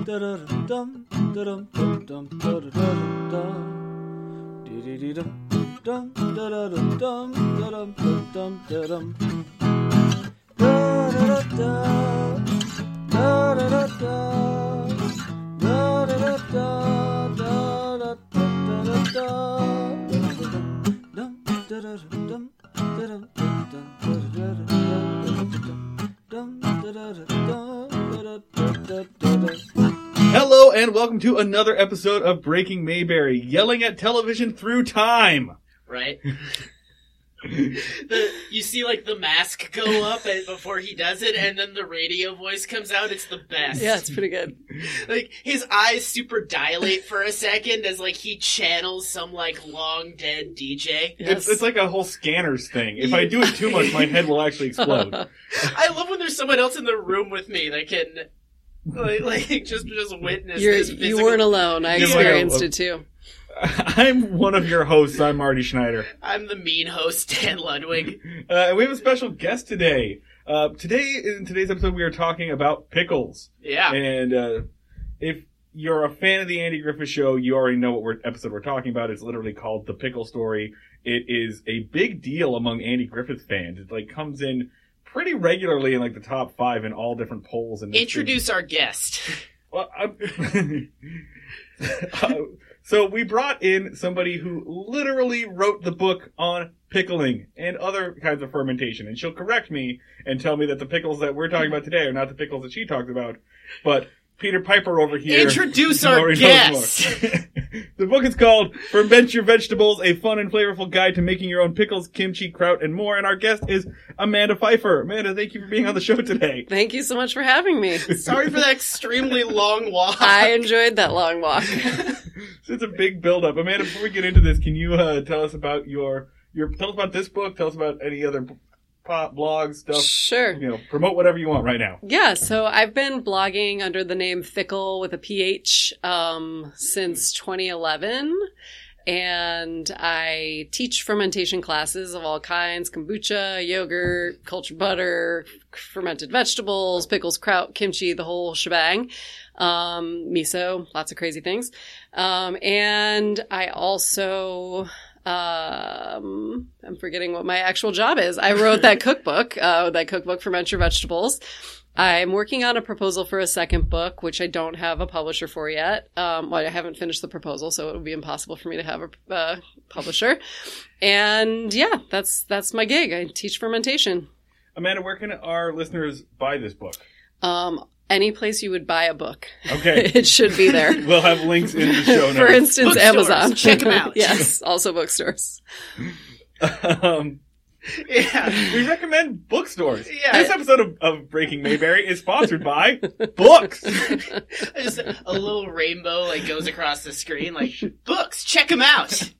da da da da and welcome to another episode of Breaking Mayberry, yelling at television through time. right? the you see like the mask go up and before he does it, and then the radio voice comes out. It's the best. Yeah, it's pretty good. like his eyes super dilate for a second as like he channels some like long dead DJ. Yes. It's, it's like a whole scanners thing. If I do it too much, my head will actually explode. I love when there's someone else in the room with me that can like, like just just witness You're, this you weren't alone. I Yeah, experienced well, it too. I'm one of your hosts. I'm Marty Schneider. I'm the mean host, Dan Ludwig. Uh, and we have a special guest today. Uh, today, in today's episode, we are talking about pickles. Yeah. And uh, if you're a fan of the Andy Griffith Show, you already know what we're, episode we're talking about. It's literally called The Pickle Story. It is a big deal among Andy Griffith fans. It like comes in pretty regularly in like the top five in all different polls. And Introduce our guest. Well, I'm- Uh, so we brought in somebody who literally wrote the book on pickling and other kinds of fermentation, and she'll correct me and tell me that the pickles that we're talking about today are not the pickles that she talked about. But Peter Piper over here. Introduce our guest. the book is called Ferment Your Vegetables, a fun and flavorful guide to making your own pickles, kimchi, kraut, and more. And our guest is Amanda Feifer. Amanda, thank you for being on the show today. Thank you so much for having me. Sorry for that extremely long walk. I enjoyed that long walk. So it's a big build-up. Amanda, before we get into this, can you uh, tell us about your your tell us about this book? Tell us about any other b- pop blogs stuff. Sure. You know, promote whatever you want right now. Yeah, so I've been blogging under the name Fickle with a PH um, since 2011. And I teach fermentation classes of all kinds kombucha, yogurt, cultured butter, fermented vegetables, pickles, kraut, kimchi, the whole shebang. Um, miso, lots of crazy things. Um, and I also um, I'm forgetting what my actual job is. I wrote that cookbook, uh, that cookbook for Your Vegetables. I'm working on a proposal for a second book, which I don't have a publisher for yet. Um, well, I haven't finished the proposal, so it would be impossible for me to have a uh, publisher. And yeah, that's that's my gig. I teach fermentation. Amanda, where can our listeners buy this book? Um, any place you would buy a book, Okay. it should be there. We'll have links in the show notes. For instance, Bookstores, Amazon. check 'em out. yes, also bookstores. um, yeah. we recommend bookstores. Yeah. This episode of, of Breaking Mayberry is sponsored by books. Just a little rainbow like goes across the screen, like books. Check them out.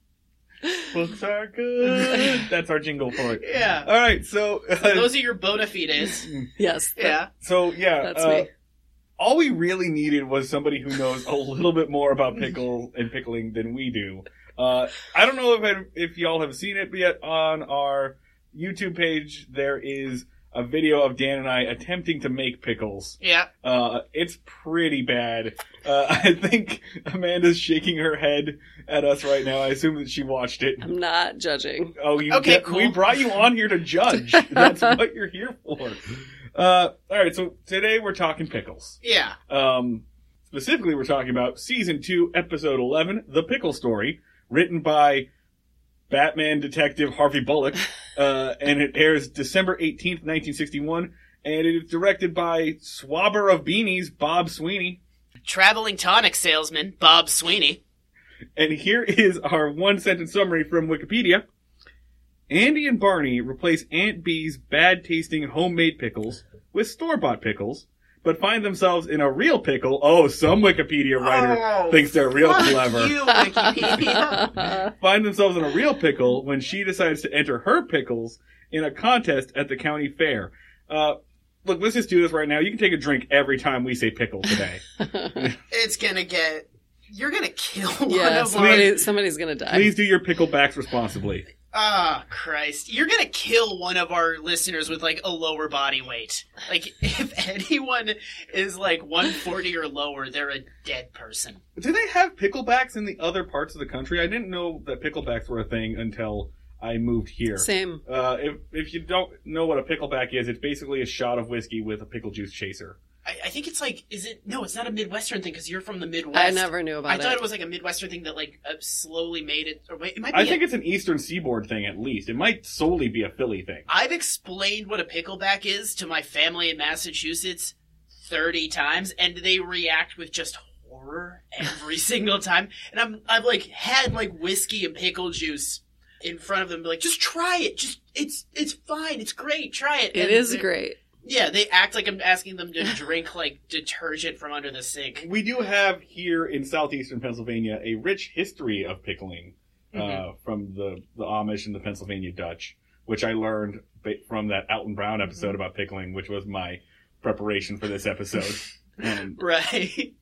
books are good. That's our jingle for it. Yeah. All right, so uh, Those are your bona fides. Yes, Yeah. so yeah, that's uh, me. All we really needed was somebody who knows a little bit more about pickle and pickling than we do. Uh, I don't know if I, if y'all have seen it yet on our YouTube page. There is a video of Dan and I attempting to make pickles. Yeah. Uh, it's pretty bad. Uh, I think Amanda's shaking her head at us right now. I assume that she watched it. I'm not judging. Oh, you Okay, get, cool. we brought you on here to judge. That's what you're here for. Uh, all right, so today we're talking pickles. Yeah. Um, specifically, we're talking about season two, episode eleven, "The Pickle Story," written by Batman detective Harvey Bullock, uh, and it airs December eighteenth, nineteen sixty-one, and it is directed by Swabber of Beanies, Bob Sweeney. Traveling tonic salesman Bob Sweeney. And here is our one sentence summary from Wikipedia. Andy and Barney replace Aunt Bee's bad tasting homemade pickles with store bought pickles, but find themselves in a real pickle. Oh, some Wikipedia writer Oh, thinks they're real Fuck clever. You, Wikipedia. Find themselves in a real pickle when she decides to enter her pickles in a contest at the county fair. Uh, look, let's just do this right now. You can take a drink every time we say pickle today. it's gonna get. You're gonna kill one yeah, of somebody, somebody's gonna die. Please do your picklebacks responsibly. Ah, Christ. You're gonna kill one of our listeners with like a lower body weight. Like, if anyone is like 140 or lower, they're a dead person. Do they have picklebacks in the other parts of the country? I didn't know that picklebacks were a thing until I moved here. Same. Uh, if if you don't know what a pickleback is, it's basically a shot of whiskey with a pickle juice chaser. I, I think it's like, is it? No, it's not a Midwestern thing because you're from the Midwest. I never knew about I it. thought it was like a Midwestern thing that like uh, slowly made it. Or wait, it might be. I a- think it's an Eastern Seaboard thing at least. It might solely be a Philly thing. I've explained what a pickleback is to my family in Massachusetts 30 times and they react with just horror every single time. And I'm I've like had like whiskey and pickle juice in front of them like just try it. Just it's it's fine. It's great. Try it. It And is they- great. Yeah, they act like I'm asking them to drink like detergent from under the sink. We do have here in southeastern Pennsylvania a rich history of pickling uh, Mhm. from the, the Amish and the Pennsylvania Dutch, which I learned ba- from that Alton Brown episode about pickling, which was my preparation for this episode. and Right.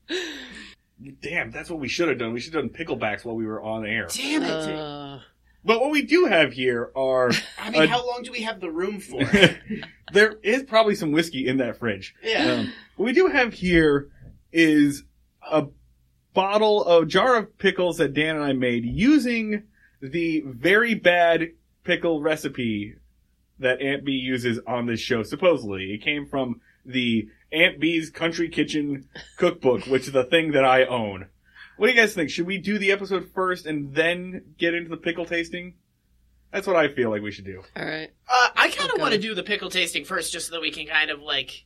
damn, that's what we should have done. We should have done picklebacks while we were on air. Damn it. Uh, But what we do have here are I mean, uh, how long do we have the room for? there is probably some whiskey in that fridge. Yeah. Um, what we do have here is a bottle, a jar of pickles that Dan and I made using the very bad pickle recipe that Aunt Bee uses on this show. Supposedly, it came from the Aunt Bee's Country Kitchen Cookbook, which is a thing that I own. What do you guys think? Should we do the episode first and then get into the pickle tasting? That's what I feel like we should do. all right. Uh, I kind of want to do the pickle tasting first, just so that we can kind of like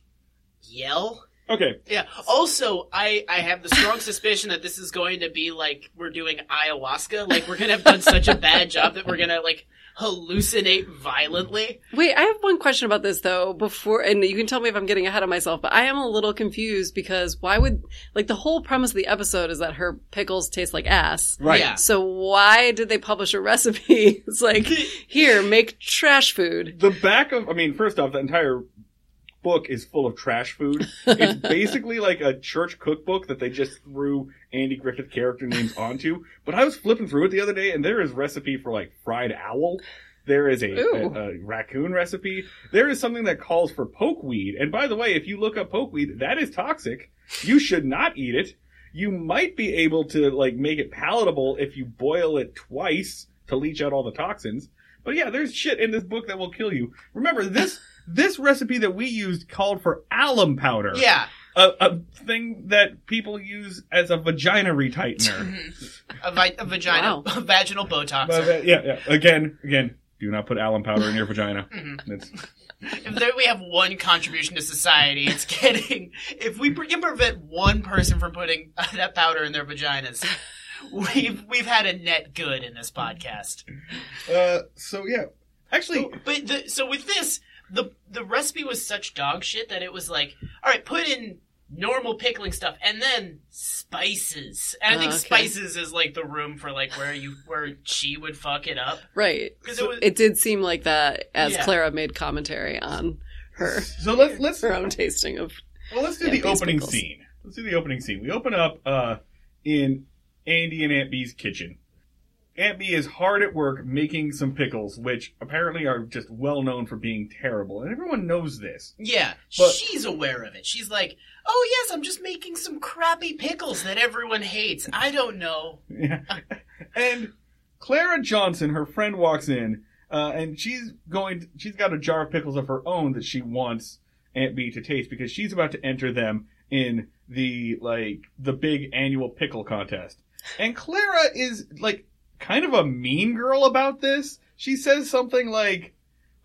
yell. Okay. Yeah. Also, I I have the strong suspicion that this is going to be like we're doing ayahuasca. Like we're gonna have done such a bad job that we're gonna like hallucinate violently. Wait, I have one question about this though. Before, and you can tell me if I'm getting ahead of myself, but I am a little confused because why would like the whole premise of the episode is that her pickles taste like ass. Right. Yeah. So why did they publish a recipe? It's like here, make trash food. The back of, I mean, first off, the entire book is full of trash food. It's basically like a church cookbook that they just threw Andy Griffith character names onto. But I was flipping through it the other day and there is recipe for like fried owl. There is a, a, a raccoon recipe. There is something that calls for pokeweed. And by the way, if you look up pokeweed, that is toxic. You should not eat it. You might be able to like make it palatable if you boil it twice to leach out all the toxins. But yeah, there's shit in this book that will kill you. Remember this this recipe that we used called for alum powder. Yeah. A, a thing that people use as a vagina retightener. A, vi- a vagina, a vaginal Botox. But, uh, yeah, yeah. Again, again, do not put alum powder in your vagina. Mhm. It's, If there we have one contribution to society, it's getting. If we pre- can prevent one person from putting that powder in their vaginas, we've we've had a net good in this podcast. uh, so yeah. Actually, So, but the, so with this, the the recipe was such dog shit that it was like, all right, put in normal pickling stuff and then spices. And I think Oh, okay. spices is like the room for like where you where she would fuck it up Right. because it was It did seem like that as Yeah. Clara made commentary on her so let's let's her own tasting of Well, let's do Yeah, the opening pickles. scene. Let's do the opening scene. We open up uh, in Andy and Aunt Bee's kitchen. Aunt Bee is hard at work making some pickles, which apparently are just well known for being terrible, and everyone knows this. yeah. But- she's aware of it. She's like, oh yes, I'm just making some crappy pickles that everyone hates. I don't know. Yeah. and Clara Johnson, her friend, walks in, uh, and she's going. she's got a jar of pickles of her own that she wants Aunt Bee to taste because she's about to enter them in the like the big annual pickle contest. And Clara is like kind of a mean girl about this. She says something like,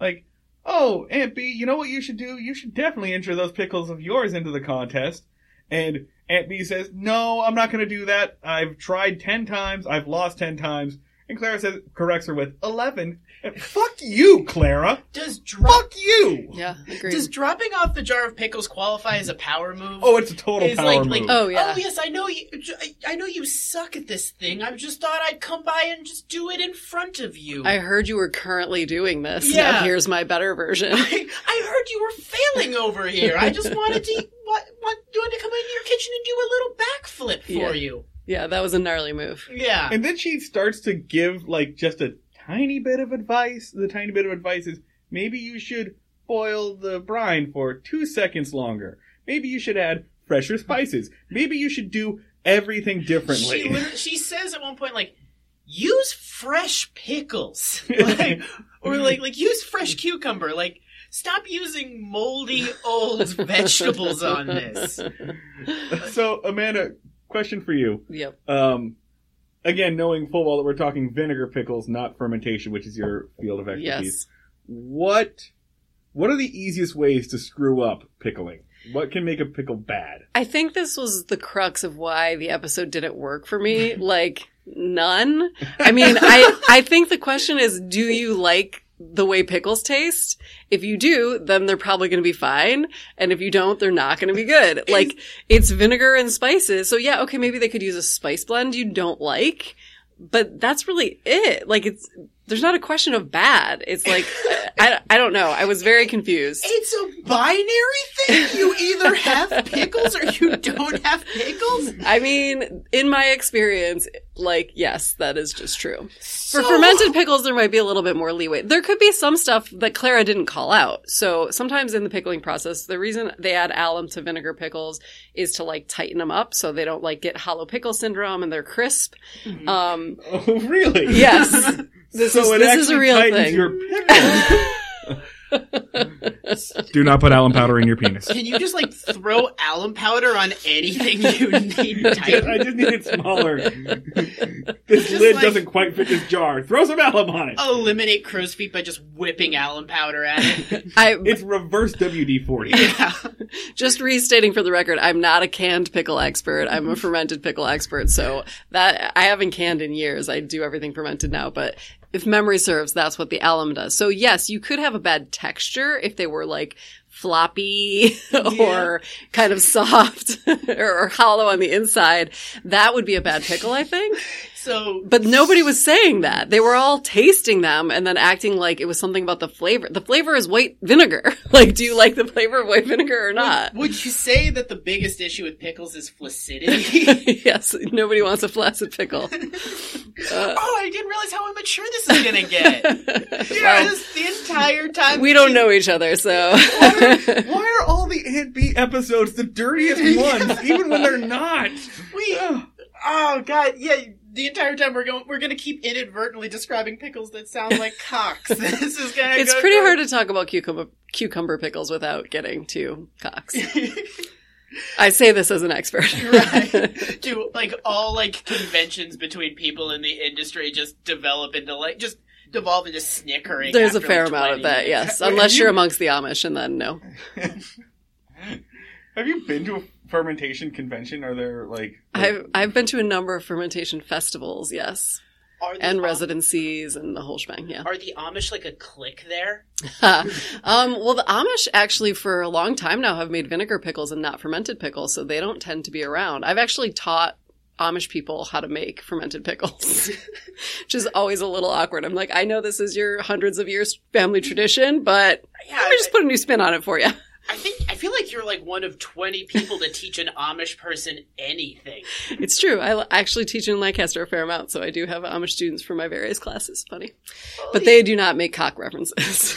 like. Oh, Aunt Bee, you know what you should do? You should definitely enter those pickles of yours into the contest. And Aunt Bee says, No, I'm not going to do that. I've tried 10 times. I've lost 10 times. And Clara says, corrects her with 11. And fuck you, Clara. Does drop Fuck you. yeah, agreed. does dropping off the jar of pickles qualify as a power move? Oh, it's a total It's power like- move. like- oh yeah. Oh yes, I know you. I, I know you suck at this thing. I just thought I'd come by and just do it in front of you. I heard you were currently doing this. Yeah. Now here's my better version. I, I heard you were failing over here. I just wanted to want, want wanted to come into your kitchen and do a little backflip for Yeah. you. Yeah, that was a gnarly move. Yeah. And then she starts to give like just a tiny bit of advice. The tiny bit of advice is maybe you should boil the brine for two seconds longer. Maybe you should add fresher spices. Maybe you should do everything differently. She, literally- she says at one point, like, use fresh pickles, like, or like, like use fresh cucumber. Like, stop using moldy old vegetables on this. so, Amanda, question for you. Yep. Um, again, knowing full well that we're talking vinegar pickles, not fermentation, which is your field of expertise. Yes. What what are the easiest ways to screw up pickling? What can make a pickle bad? I think this was the crux of why the episode didn't work for me. Like none. I mean, I I think the question is, do you like the way pickles taste? If you do, then they're probably going to be fine, and if you don't, they're not going to be good. Like it's vinegar and spices, so yeah, okay, maybe they could use a spice blend you don't like, but that's really it. Like it's there's not a question of bad. It's like I I don't know. I was very confused. It's a binary thing. You either have pickles or you don't have pickles. I mean, in my experience, like, yes, that is just true. For fermented pickles, there might be a little bit more leeway. There could be some stuff that Clara didn't call out. So sometimes in the pickling process, the reason they add alum to vinegar pickles is to like tighten them up so they don't like get hollow pickle syndrome and they're crisp. Mhm. Um, Oh, really? yes. This so is- it this actually is a real tightens thing. your pickle. Do not put alum powder in your penis. Can you just like throw alum powder on anything you need I just need it smaller. this Just lid like- doesn't quite fit this jar. Throw some alum on it. Eliminate crow's feet by just whipping alum powder at it. I, It's reverse WD forty. Yeah. just restating for the record, I'm not a canned pickle expert. I'm a fermented pickle expert. So that I haven't canned in years. I do everything fermented now, but if memory serves, that's what the alum does. So yes, you could have a bad texture if they were like floppy or kind of soft or, or hollow on the inside. That would be a bad pickle, I think. So, But nobody was saying that. They were all tasting them and then acting like it was something about the flavor. The flavor is white vinegar. like, do you like the flavor of white vinegar or not? would you say that the biggest issue with pickles is flaccidity? yes, nobody wants a flaccid pickle. Uh, oh, I didn't realize how immature this is gonna get. well, Yes, the entire time we don't know each other, so. Why are all the Aunt Bee episodes the dirtiest ones, even when they're not? We, oh god, yeah. The entire time we're going, we're gonna keep inadvertently describing pickles that sound like cocks. this is gonna. it's go pretty hard to talk about cucumber cucumber pickles without getting to cocks. I say this as an expert. right. Do like all like conventions between people in the industry just develop into like just devolve into snickering. There's a fair like, amount of that, yes. Unless have you're amongst the Amish, and then no. Have you been to a fermentation convention? Are there like I've I've been to a number of fermentation festivals, yes, Are and Am- residencies and the whole shebang. Yeah. Are the Amish like a clique there? um, well, the Amish actually, for a long time now, have made vinegar pickles and not fermented pickles, so they don't tend to be around. I've actually taught Amish people how to make fermented pickles, which is always a little awkward. I'm like, I know this is your hundreds of years family tradition, but Yeah, let me just put a new spin on it for you. I think I feel like you're like one of twenty people to teach an Amish person anything. It's true. I l- actually teach in Lancaster a fair amount, so I do have Amish students for my various classes. Funny. But they do not make cock references.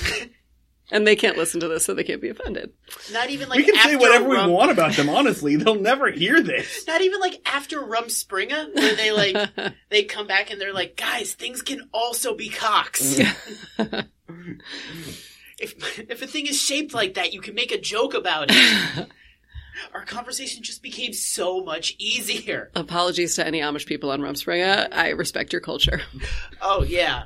and they can't listen to this, so they can't be offended. not even like we can say whatever rum, we want about them. Honestly, they'll never hear this. Not even like after Rumspringa, where they like they come back and they're like, guys, things can also be cocks. if if a thing is shaped like that, you can make a joke about it. Our conversation just became so much easier. Apologies to any Amish people on Rumspringa. I respect your culture. Oh yeah.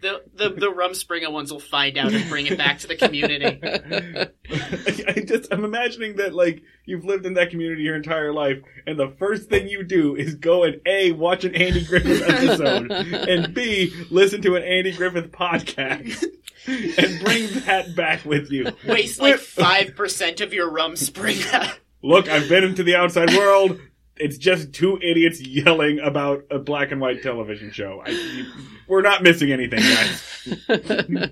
The, the the Rumspringa ones will find out and bring it back to the community. I just I'm imagining that like you've lived in that community your entire life, and the first thing you do is go and a watch an Andy Griffith episode, and b listen to an Andy Griffith podcast, and bring that back with you. Waste like five percent of your Rumspringa. Look, I've been into the outside world. It's just two idiots yelling about a black and white television show. I, you- we're not missing anything, guys.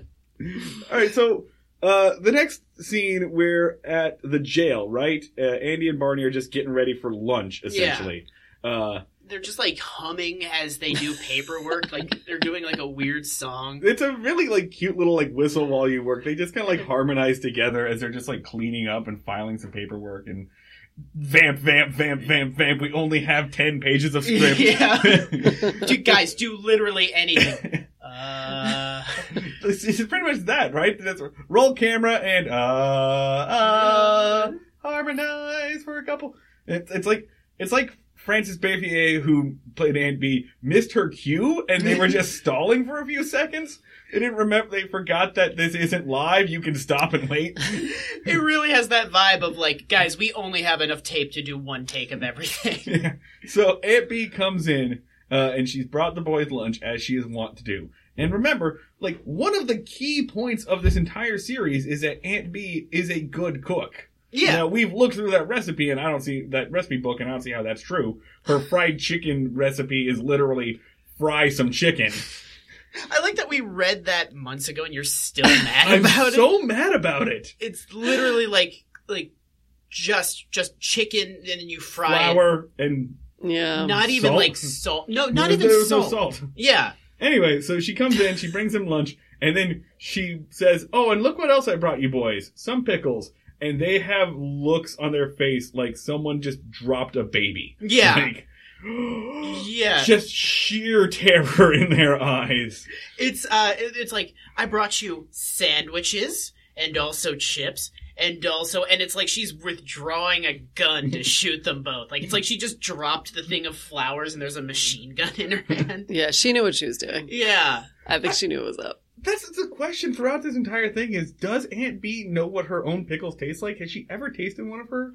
All right, so uh, the next scene, we're at the jail, right? Uh, Andy and Barney are just getting ready for lunch, essentially. Uh, they're just like humming as they do paperwork. like they're doing like a weird song. It's a really like cute little like whistle while you work. They just kind of like harmonize together as they're just like cleaning up and filing some paperwork and vamp, vamp, vamp, vamp, vamp. We only have ten pages of script. Yeah. Do guys do literally anything? Uh, it's, it's pretty much that, right? That's roll camera and uh uh harmonize for a couple. It's, it's like it's like Frances Bavier, who played Aunt Bee, missed her cue and they were just stalling for a few seconds. They didn't remember. They forgot that this isn't live. You can stop and wait. it really has that vibe of like, guys, we only have enough tape to do one take of everything. Yeah. So Aunt Bee comes in, uh, and she's brought the boys lunch as she is wont to do. And remember, like, one of the key points of this entire series is that Aunt Bee is a good cook. Yeah. Now, we've looked through that recipe and I don't see that recipe book and I don't see how that's true. Her fried chicken recipe is literally fry some chicken. I like that we read that months ago and you're still mad I'm about it. so mad about it. It's literally like like just just chicken and then you fry it. Flour and Yeah. it. Not even Salt? like salt. No, not there- even there salt. no salt. Yeah. Anyway, so she comes in, she brings him lunch, and then she says, "Oh, and look what else I brought you boys. Some pickles." And they have looks on their face like someone just dropped a baby. Yeah. Like, Yeah. Just sheer terror in their eyes. It's uh it's like I brought you sandwiches and also chips and also and it's like she's withdrawing a gun to shoot them both. Like it's like she just dropped the thing of flowers and there's a machine gun in her hand. Yeah, she knew what she was doing. Yeah. I think she knew it was up. That's the question throughout this entire thing is does Aunt Bee know what her own pickles taste like? Has she ever tasted one of her?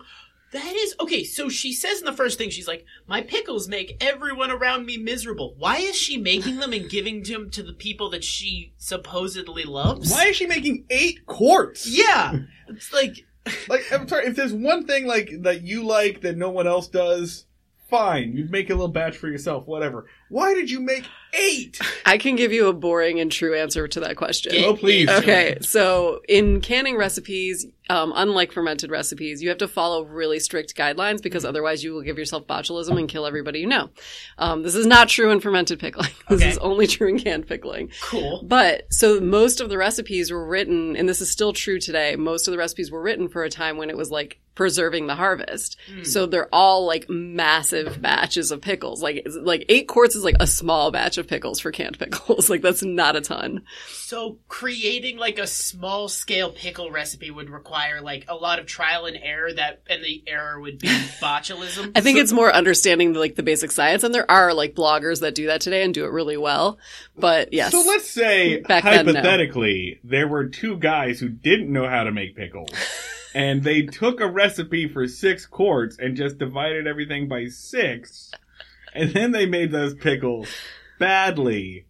That is okay. So she says in the first thing, she's like, "My pickles make everyone around me miserable." Why is she making them and giving them to the people that she supposedly loves? Why is she making eight quarts? Yeah, it's like Like, I'm sorry, if there's one thing like that you like that no one else does, fine. You make a little batch for yourself, whatever. Why did you make eight? I can give you a boring and true answer to that question. Oh, please. Okay, so in canning recipes, um, unlike fermented recipes, you have to follow really strict guidelines because otherwise you will give yourself botulism and kill everybody you know. Um, this is not true in fermented pickling. This Okay. is only true in canned pickling. cool. But so most of the recipes were written, and this is still true today. Most of the recipes were written for a time when it was like preserving the harvest. So they're all like massive batches of pickles. Like like eight quarts is like a small batch of pickles for canned pickles. like that's not a ton. So creating like a small scale pickle recipe would require like a lot of trial and error. That and the error would be botulism. I think it's more understanding the, like the basic science, and there are like bloggers that do that today and do it really well. But yes, So let's say, Back then, no. hypothetically, there were two guys who didn't know how to make pickles. and they took a recipe for six quarts and just divided everything by six. And then they made those pickles badly.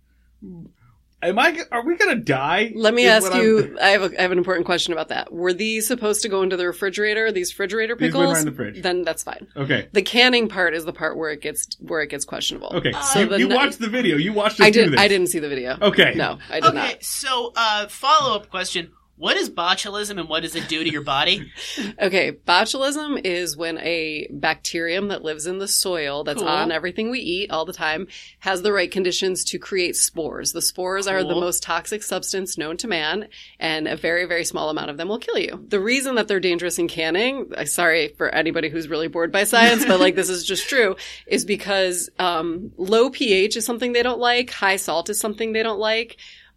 Am I, are we gonna die? Let me ask you. I have a, I have an important question about that. Were these supposed to go into the refrigerator? These refrigerator These went pickles? right in the fridge. Then that's fine. Okay. The canning part is the part where it gets where it gets questionable. Okay. So you the you ne- watched the video. You watched us I do did. this. I didn't see the video. Okay. No, I did not. okay, not. so uh, follow up question: What is botulism and what does it do to your body? Okay, botulism is when a bacterium that lives in the soil that's Cool. on everything we eat all the time has the right conditions to create spores. The spores are the most toxic substance known to man, and a very, very small amount of them will kill you. The reason that they're dangerous in canning, sorry for anybody who's really bored by science, but like this is just true, is because um, low pH is something they don't like, high salt is something they don't like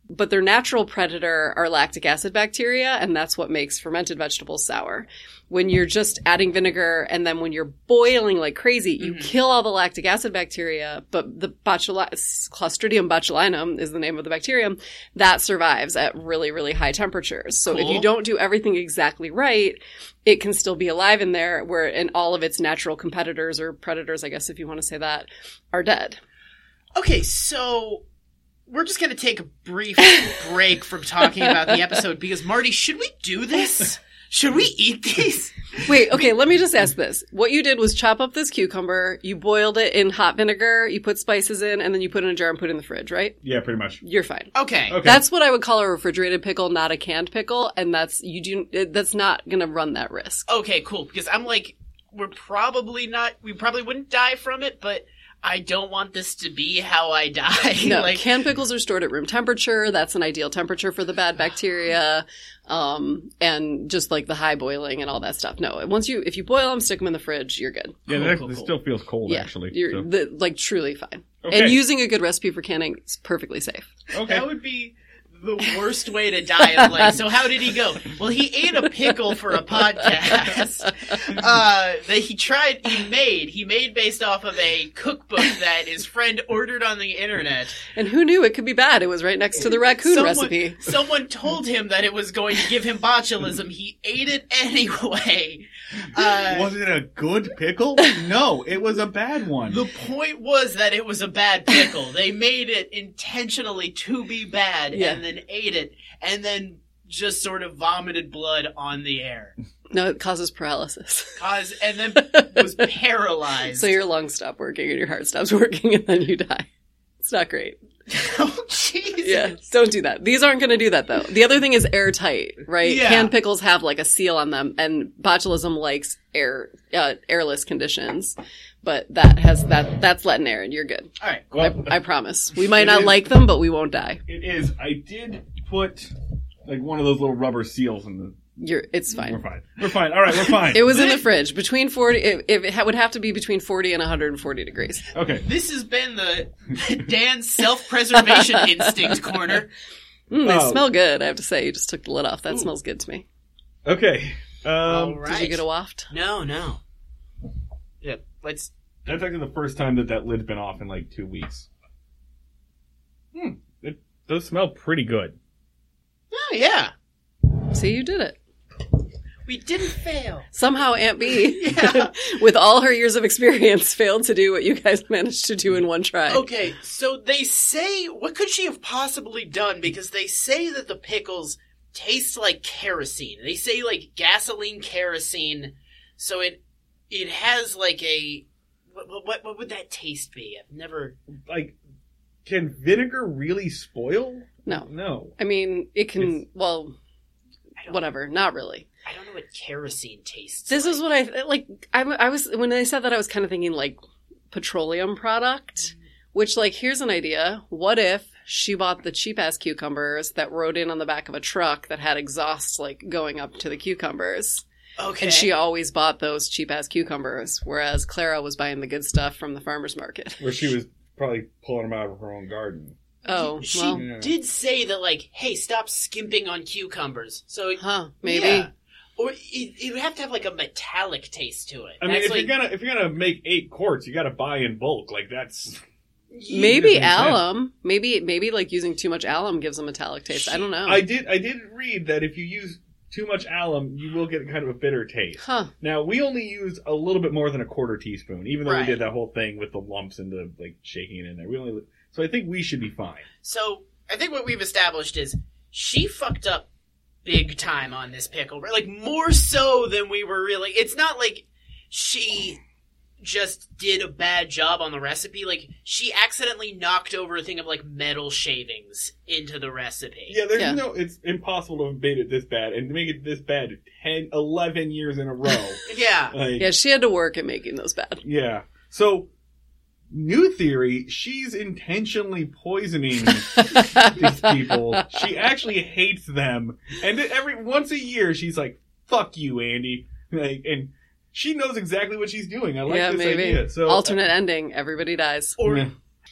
but their natural predator are lactic acid bacteria, and that's what makes fermented vegetables sour. When you're just adding vinegar and then when you're boiling like crazy, you mm-hmm. kill all the lactic acid bacteria, but the botuli- Clostridium botulinum is the name of the bacterium that survives at really, really high temperatures. So if you don't do everything exactly right, it can still be alive in there where, and all of its natural competitors or predators, I guess if you want to say that, are dead. Okay, so we're just gonna take a brief break from talking about the episode because Marty, should we do this? Should we eat these? Wait, okay, let me just ask this. What you did was chop up this cucumber, you boiled it in hot vinegar, you put spices in, and then you put it in a jar and put it in the fridge, right? Yeah, pretty much. You're fine. Okay. Okay. That's what I would call a refrigerated pickle, not a canned pickle, and that's you do that's not going to run that risk. Okay, cool. Because I'm like, we're probably not. We probably wouldn't die from it, but I don't want this to be how I die. No, like, canned pickles are stored at room temperature. That's an ideal temperature for the bad bacteria. Um, and just like the high boiling and all that stuff. No, once you, if you boil them, stick them in the fridge, you're good. Yeah, Cool, that, cool, it cool. still feels cold yeah. actually. You're so- the, like truly fine. Okay. And using a good recipe for canning is perfectly safe. okay. that would be the worst way to die. Of like, so how did he go? Well, he ate a pickle for a podcast uh, that he tried. He made. He made based off of a cookbook that his friend ordered on the internet. And who knew it could be bad? It was right next to the raccoon someone, recipe. Someone told him that it was going to give him botulism. He ate it anyway. Uh, was it a good pickle? No, it was a bad one. the point was that it was a bad pickle. They made it intentionally to be bad Yeah. and then ate it and then just sort of vomited blood on the air. No, it causes paralysis. Cause, and then was paralyzed. So your lungs stop working and your heart stops working and then you die. It's not great. oh, Jesus. Yeah, don't do that. These aren't going to do that though. The other thing is airtight, right? Yeah. Canned pickles have like a seal on them, and botulism likes air, uh, airless conditions. But that has that that's letting air, and you're good. All right. Well, I, I promise. We might not is- like them, but we won't die. it is. I did put like one of those little rubber seals in the. You're. It's fine. We're fine. fine. We're fine. All right, we're fine. It was in the fridge between forty. It, it would have to be between forty and 140 degrees. okay. This has been the Dan's self-preservation instinct corner. Mm, they Oh. smell good. I have to say. You just took the lid off. That Ooh. smells good to me. Okay. Um, All right. Did you get a waft? No, no. Yeah, let's. That's actually the first time that that lid's been off in like two weeks. Hmm. It does smell pretty good. Oh yeah, See, you did it. We didn't fail. Somehow Aunt Bee, Yeah. with all her years of experience, failed to do what you guys managed to do in one try. Okay, so they say what could she have possibly done? Because they say that the pickles taste like kerosene. They say like gasoline kerosene. So it it has like a what what, what would that taste be? I've never. Like, can vinegar really spoil? No. No. I mean, it can, It's- well, whatever, not really. I don't know what kerosene tastes. This like. is what I, like, I, I was, when they said that, I was kind of thinking like petroleum product, mm-hmm. which, like, here's an idea. What if she bought the cheap ass cucumbers that rode in on the back of a truck that had exhaust, like, going up to the cucumbers? okay. And she always bought those cheap ass cucumbers, whereas Clara was buying the good stuff from the farmer's market. Where she was probably pulling them out of her own garden. Oh, she well, Yeah. did say that like, hey, stop skimping on cucumbers. So huh, maybe. Yeah. Or it, it would have to have like a metallic taste to it. I mean, That's if like, you're gonna if you're gonna make eight quarts, you got to buy in bulk. Like that's Maybe Doesn't sense. alum. Maybe maybe like using too much alum gives a metallic taste. I don't know. I did I did read that if you use too much alum, you will get kind of a bitter taste. huh. Now we only used a little bit more than a quarter teaspoon, even though Right. we did that whole thing with the lumps and the like shaking it in there. We only so I think we should be fine. So I think what we've established is she fucked up big time on this pickle. Like more so than we were really. It's not like she just did a bad job on the recipe. Like she accidentally knocked over a thing of like metal shavings into the recipe. Yeah, there's Yeah. no. It's impossible to have made it this bad and to make it this bad 10, 11 years in a row. Yeah. like, Yeah, she had to work at making those bad. yeah. So, new theory: she's intentionally poisoning these people. She actually hates them, and every once a year she's like, "Fuck you, Andy," like, and she knows exactly what she's doing. I like yeah, this maybe. idea. So Alternate ending. Everybody dies. Or Yeah.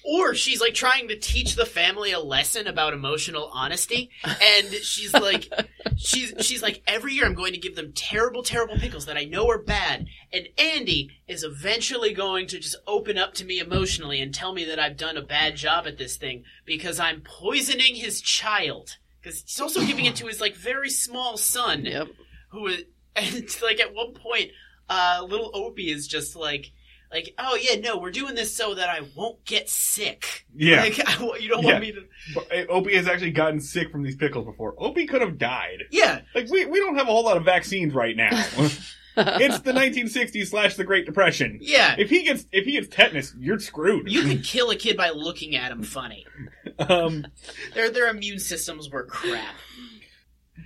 Or she's like trying to teach the family a lesson about emotional honesty and she's like she's she's like every year I'm going to give them terrible terrible pickles that I know are bad and Andy is eventually going to just open up to me emotionally and tell me that I've done a bad job at this thing because I'm poisoning his child because he's also giving it to his like very small son Yep. who is and like at one point uh little opie is just like like oh yeah no we're doing this so that i won't get sick yeah. like I, you don't Yeah. want me to But, uh, Opie has actually gotten sick from these pickles before. Opie could have died. yeah Like we, we don't have a whole lot of vaccines right now. it's the 1960s slash the Great Depression. yeah If he gets if he gets tetanus, you're screwed. you could kill a kid by looking at him funny um, their their immune systems were crap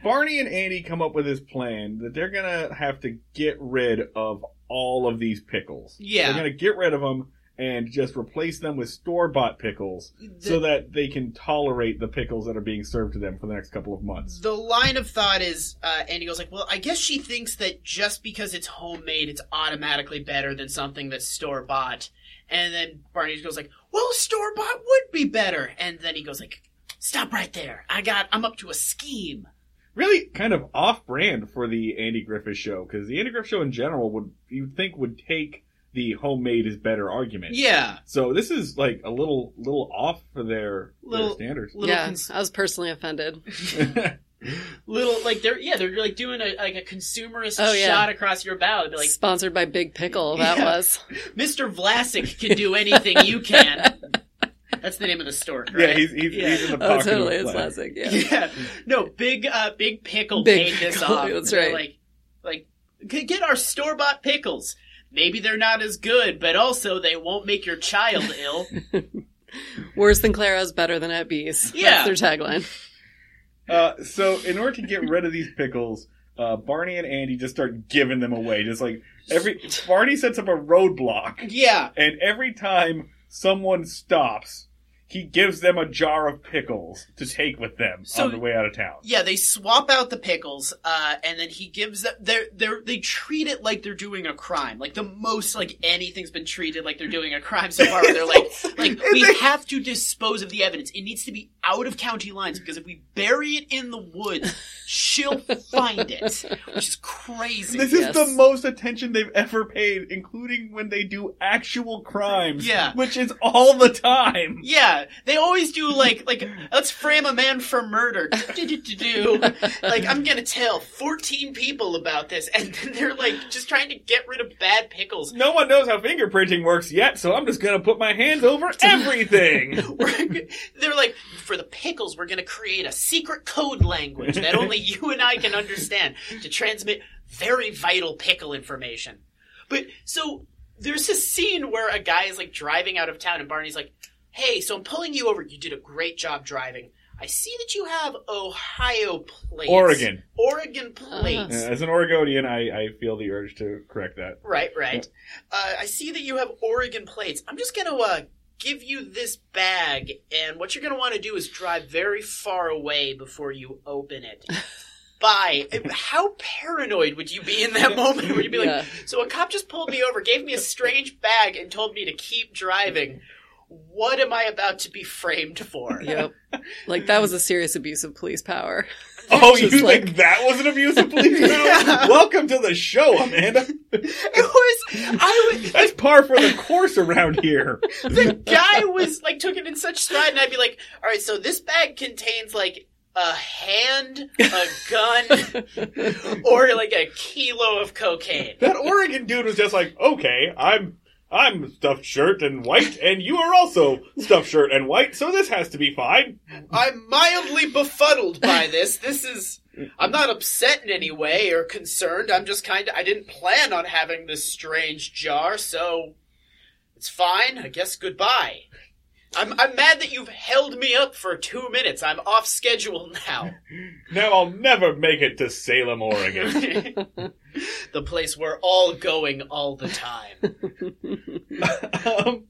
Barney and Andy come up with this plan that they're gonna have to get rid of all of these pickles. Yeah. they're gonna get rid of them, and just replace them with store bought pickles so that they can tolerate the pickles that are being served to them for the next couple of months. The line of thought is, uh, Andy goes like, "Well, I guess she thinks that just because it's homemade, it's automatically better than something that's store bought." And then Barney goes like, "Well, store bought would be better." And then he goes like, "Stop right there! I got, I'm up to a scheme." Really kind of off brand for the Andy Griffith show, because the Andy Griffith show in general would, you'd think would take the homemade is better argument. Yeah, So this is like a little, little off for their, Little- their standards. little, yeah, cons- I was personally offended. little like they're yeah they're like doing a like a consumerist Oh, yeah. shot across your bow. They're like, Sponsored by Big Pickle, that Yeah. was. "Mr. Vlasic can do anything you can." That's the name of the store, right? Yeah, he's, he's, Yeah. he's in the Oh, pocket totally. of It's classic. Yeah. Yeah. No, big uh big pickle Big paid this Pickle, off. that's right. Like like get our store bought pickles. Maybe they're not as good, but also they won't make your child ill. Worse than Clara's, better than at B's. Yeah. That's their tagline. Uh, so in order to get rid of these pickles, uh, Barney and Andy just start giving them away. Just like every Barney sets up a roadblock, yeah. and every time someone stops, he gives them a jar of pickles to take with them So- on the way out of town. Yeah, they swap out the pickles, uh, and then he gives them. They they they treat it like they're doing a crime, like the most like anything's been treated like they're doing a crime so far. They're like, like we have to dispose of the evidence. It needs to be out of county lines because if we bury it in the woods, she'll find it, which is crazy. This is the most attention they've ever paid, including when they do actual crimes. Yeah. Which is all the time. Yeah, they always do like like let's frame a man for murder. Like I'm gonna tell 14 people about this, and then they're like just trying to get rid of bad pickles. No one knows how fingerprinting works yet, so I'm just gonna put my hands over everything. They're like for the pickles, we're gonna create a secret code language that only you and I can understand to transmit very vital pickle information. But so there's this scene where a guy is like driving out of town, and Barney's like, "Hey, so I'm pulling you over. You did a great job driving." I see that you have Ohio plates. Oregon. Oregon plates. Uh, As an Oregonian, I, I feel the urge to correct that. Right, right. Uh, I see that you have Oregon plates. I'm just gonna uh, give you this bag, and what you're gonna want to do is drive very far away before you open it. Bye. How paranoid would you be in that moment? Would you be like, Yeah. so a cop just pulled me over, gave me a strange bag, and told me to keep driving. What am I about to be framed for? Yep. Like that was a serious abuse of police power. Oh, you Just think like- that was an abuse of police power? Yeah. Welcome to the show, Amanda. It was. I was. That's par for the course around here. the guy was like took it in such stride, and I'd be like, "All right, so this bag contains like a hand, a gun, or like a kilo of cocaine." That Oregon dude was just like, okay, I'm I'm stuffed shirt and white, and you are also stuffed shirt and white, so this has to be fine. I'm mildly befuddled by this. This is. I'm not upset in any way or concerned. I'm just kind of. I didn't plan on having this strange jar, so it's fine. I guess goodbye. I'm, I'm mad that you've held me up for two minutes. I'm off schedule now. Now I'll never make it to Salem, Oregon. the place we're all going all the time. um,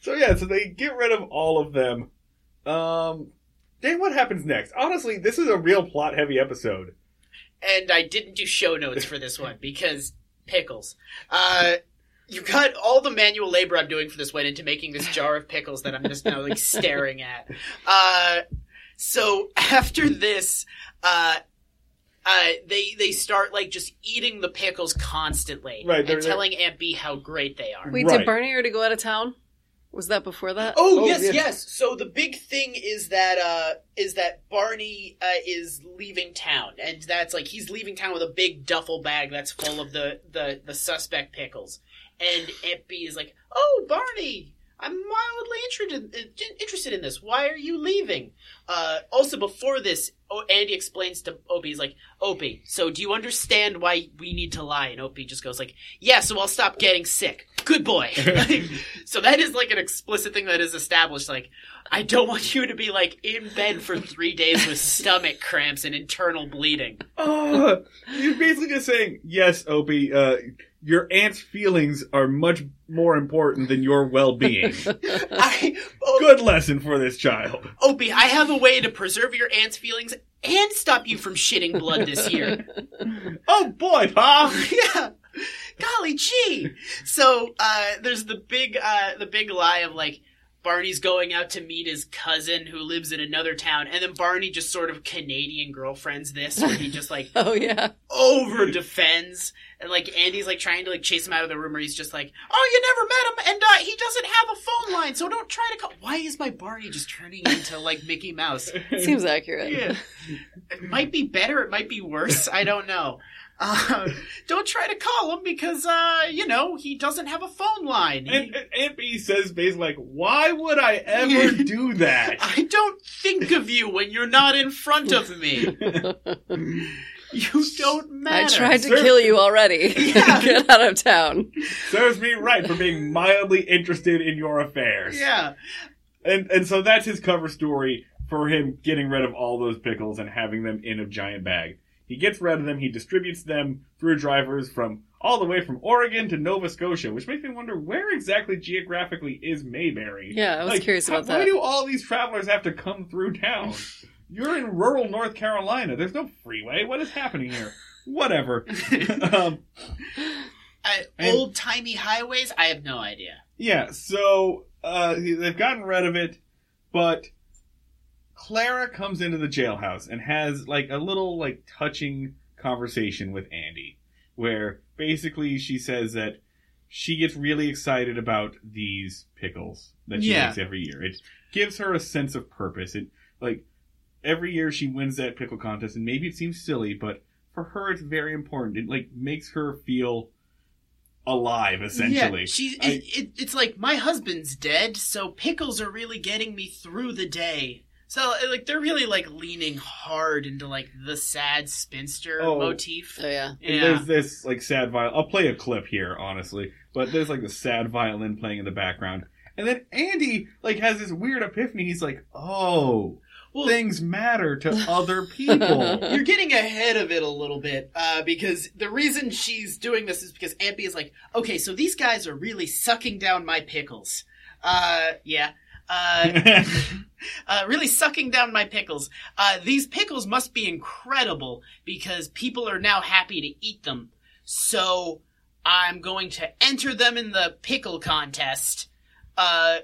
so yeah, so they get rid of all of them. Um, then what happens next? Honestly, this is a real plot heavy episode. And I didn't do show notes for this one because pickles. Uh, you got all the manual labor I'm doing for this went into making this jar of pickles that I'm just now like staring at. Uh, so after this, uh, uh, they they start like just eating the pickles constantly Right, they're- and telling Aunt Bee how great they are. Wait, Right. did Barney already go out of town? Was that before that? Oh, Oh, yes, yeah. yes. So the big thing is that uh is that Barney uh, is leaving town, and that's like he's leaving town with a big duffel bag that's full of the the the suspect pickles. And Aunt Bee is like, "Oh, Barney, I'm mildly interested interested in this. Why are you leaving?" Uh, also, before this, Andy explains to Opie, he's like, Opie, so do you understand why we need to lie? And Opie just goes like, yeah, so I'll stop getting sick. Good boy. Like, so that is like an explicit thing that is established. Like, I don't want you to be like in bed for three days with stomach cramps and internal bleeding. Oh, you're basically just saying, yes, Opie, uh, your aunt's feelings are much more important than your well-being. I, oh, Good lesson for this child. Opie, I have a way to preserve your aunt's feelings and stop you from shitting blood this year. Oh boy, Pa! yeah. Golly gee. So uh, there's the big uh, the big lie of like Barney's going out to meet his cousin who lives in another town, and then Barney just sort of Canadian girlfriends this, where he just like Oh yeah. over defends, and like Andy's like trying to like chase him out of the room, where he's just like, "Oh, you never met him, and uh, he doesn't have a phone line, so don't try to call." Why is my Barney just turning into like Mickey Mouse? Seems accurate. Yeah. It might be better, it might be worse. I don't know. Uh, don't try to call him because, uh, you know, he doesn't have a phone line. He- And, and Aunt Bee says basically like, why would I ever do that? I don't think of you when you're not in front of me. You don't matter. I tried to Sir- kill you already. Yeah. Get out of town. Serves me right for being mildly interested in your affairs. Yeah. And and so that's his cover story for him getting rid of all those pickles and having them in a giant bag. He gets rid of them, he distributes them through drivers from all the way from Oregon to Nova Scotia, which makes me wonder where exactly geographically is Mayberry? Yeah, I was Like, curious how- that. Why do all these travelers have to come through town? You're in rural North Carolina. There's no freeway. What is happening here? Whatever. um, And- Old timey highways? I have no idea. Yeah, so uh, they've gotten rid of it, but Clara comes into the jailhouse and has like a little like touching conversation with Andy, where basically she says that she gets really excited about these pickles that she Yeah. makes every year. It gives her a sense of purpose. It like every year she wins that pickle contest, and maybe it seems silly, but for her it's very important. It like makes her feel alive essentially. Yeah, she, I- it, it, it's like, my husband's dead, so pickles are really getting me through the day. So, like, they're really, like, leaning hard into, like, the sad spinster Oh. motif. Oh yeah. And there's this like sad violin. I'll play a clip here, honestly, but there's like the sad violin playing in the background, and then Andy like has this weird epiphany. He's like, "Oh, Well- things matter to other people." You're getting ahead of it a little bit, uh, because the reason she's doing this is because Aunt Bee is like, okay, so these guys are really sucking down my pickles. Uh, yeah. Uh, uh, really sucking down my pickles. Uh, these pickles must be incredible because people are now happy to eat them. So I'm going to enter them in the pickle contest. Uh,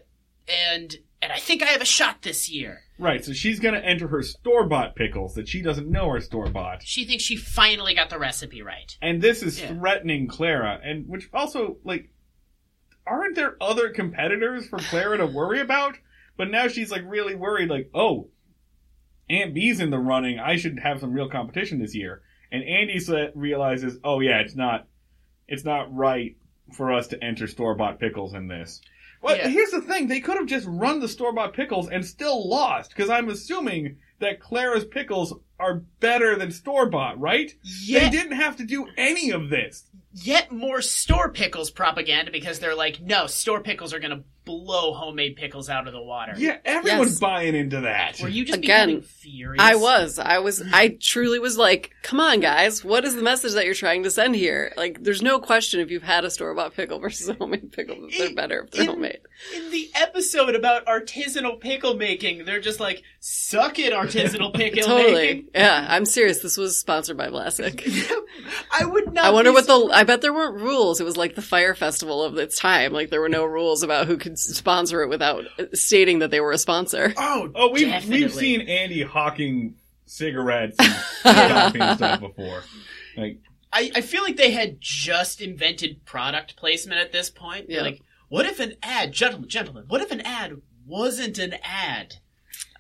and and I think I have a shot this year. right. So she's gonna enter her store bought pickles that she doesn't know are store bought, She thinks she finally got the recipe right. and this is Yeah. threatening Clara, and which also like, aren't there other competitors for Clara to worry about? But now she's like really worried, like, oh, Aunt Bee's in the running. I should have some real competition this year. And Andy realizes, oh yeah, it's not, it's not right for us to enter store bought pickles in this. Well, Yeah. here's the thing: they could have just run the store bought pickles and still lost. Because I'm assuming that Clara's pickles are better than store bought, right? They didn't have to do any of this. yet more store pickles propaganda because they're like, no, store pickles are going to blow homemade pickles out of the water. Yeah, everyone's Yes. buying into that. Were you just Again, becoming furious? I was. I was. I truly was like, "Come on, guys! What is the message that you're trying to send here?" Like, there's no question if you've had a store bought pickle versus a homemade pickle, that they're In- better if they're in- homemade. In the episode about artisanal pickle making, they're just like, suck it, artisanal pickle Totally. making. Yeah, I'm serious. This was sponsored by Vlasic. I would not. I wonder be what the. I bet there weren't rules. It was like the Fyre Festival of its time. Like there were no rules about who could sponsor it without stating that they were a sponsor. Oh, oh, we've definitely. we've seen Andy hawking cigarettes and stuff before. Like, I, I feel like they had just invented product placement at this point. Yeah. Like, what if an ad, gentlemen, gentlemen, what if an ad wasn't an ad?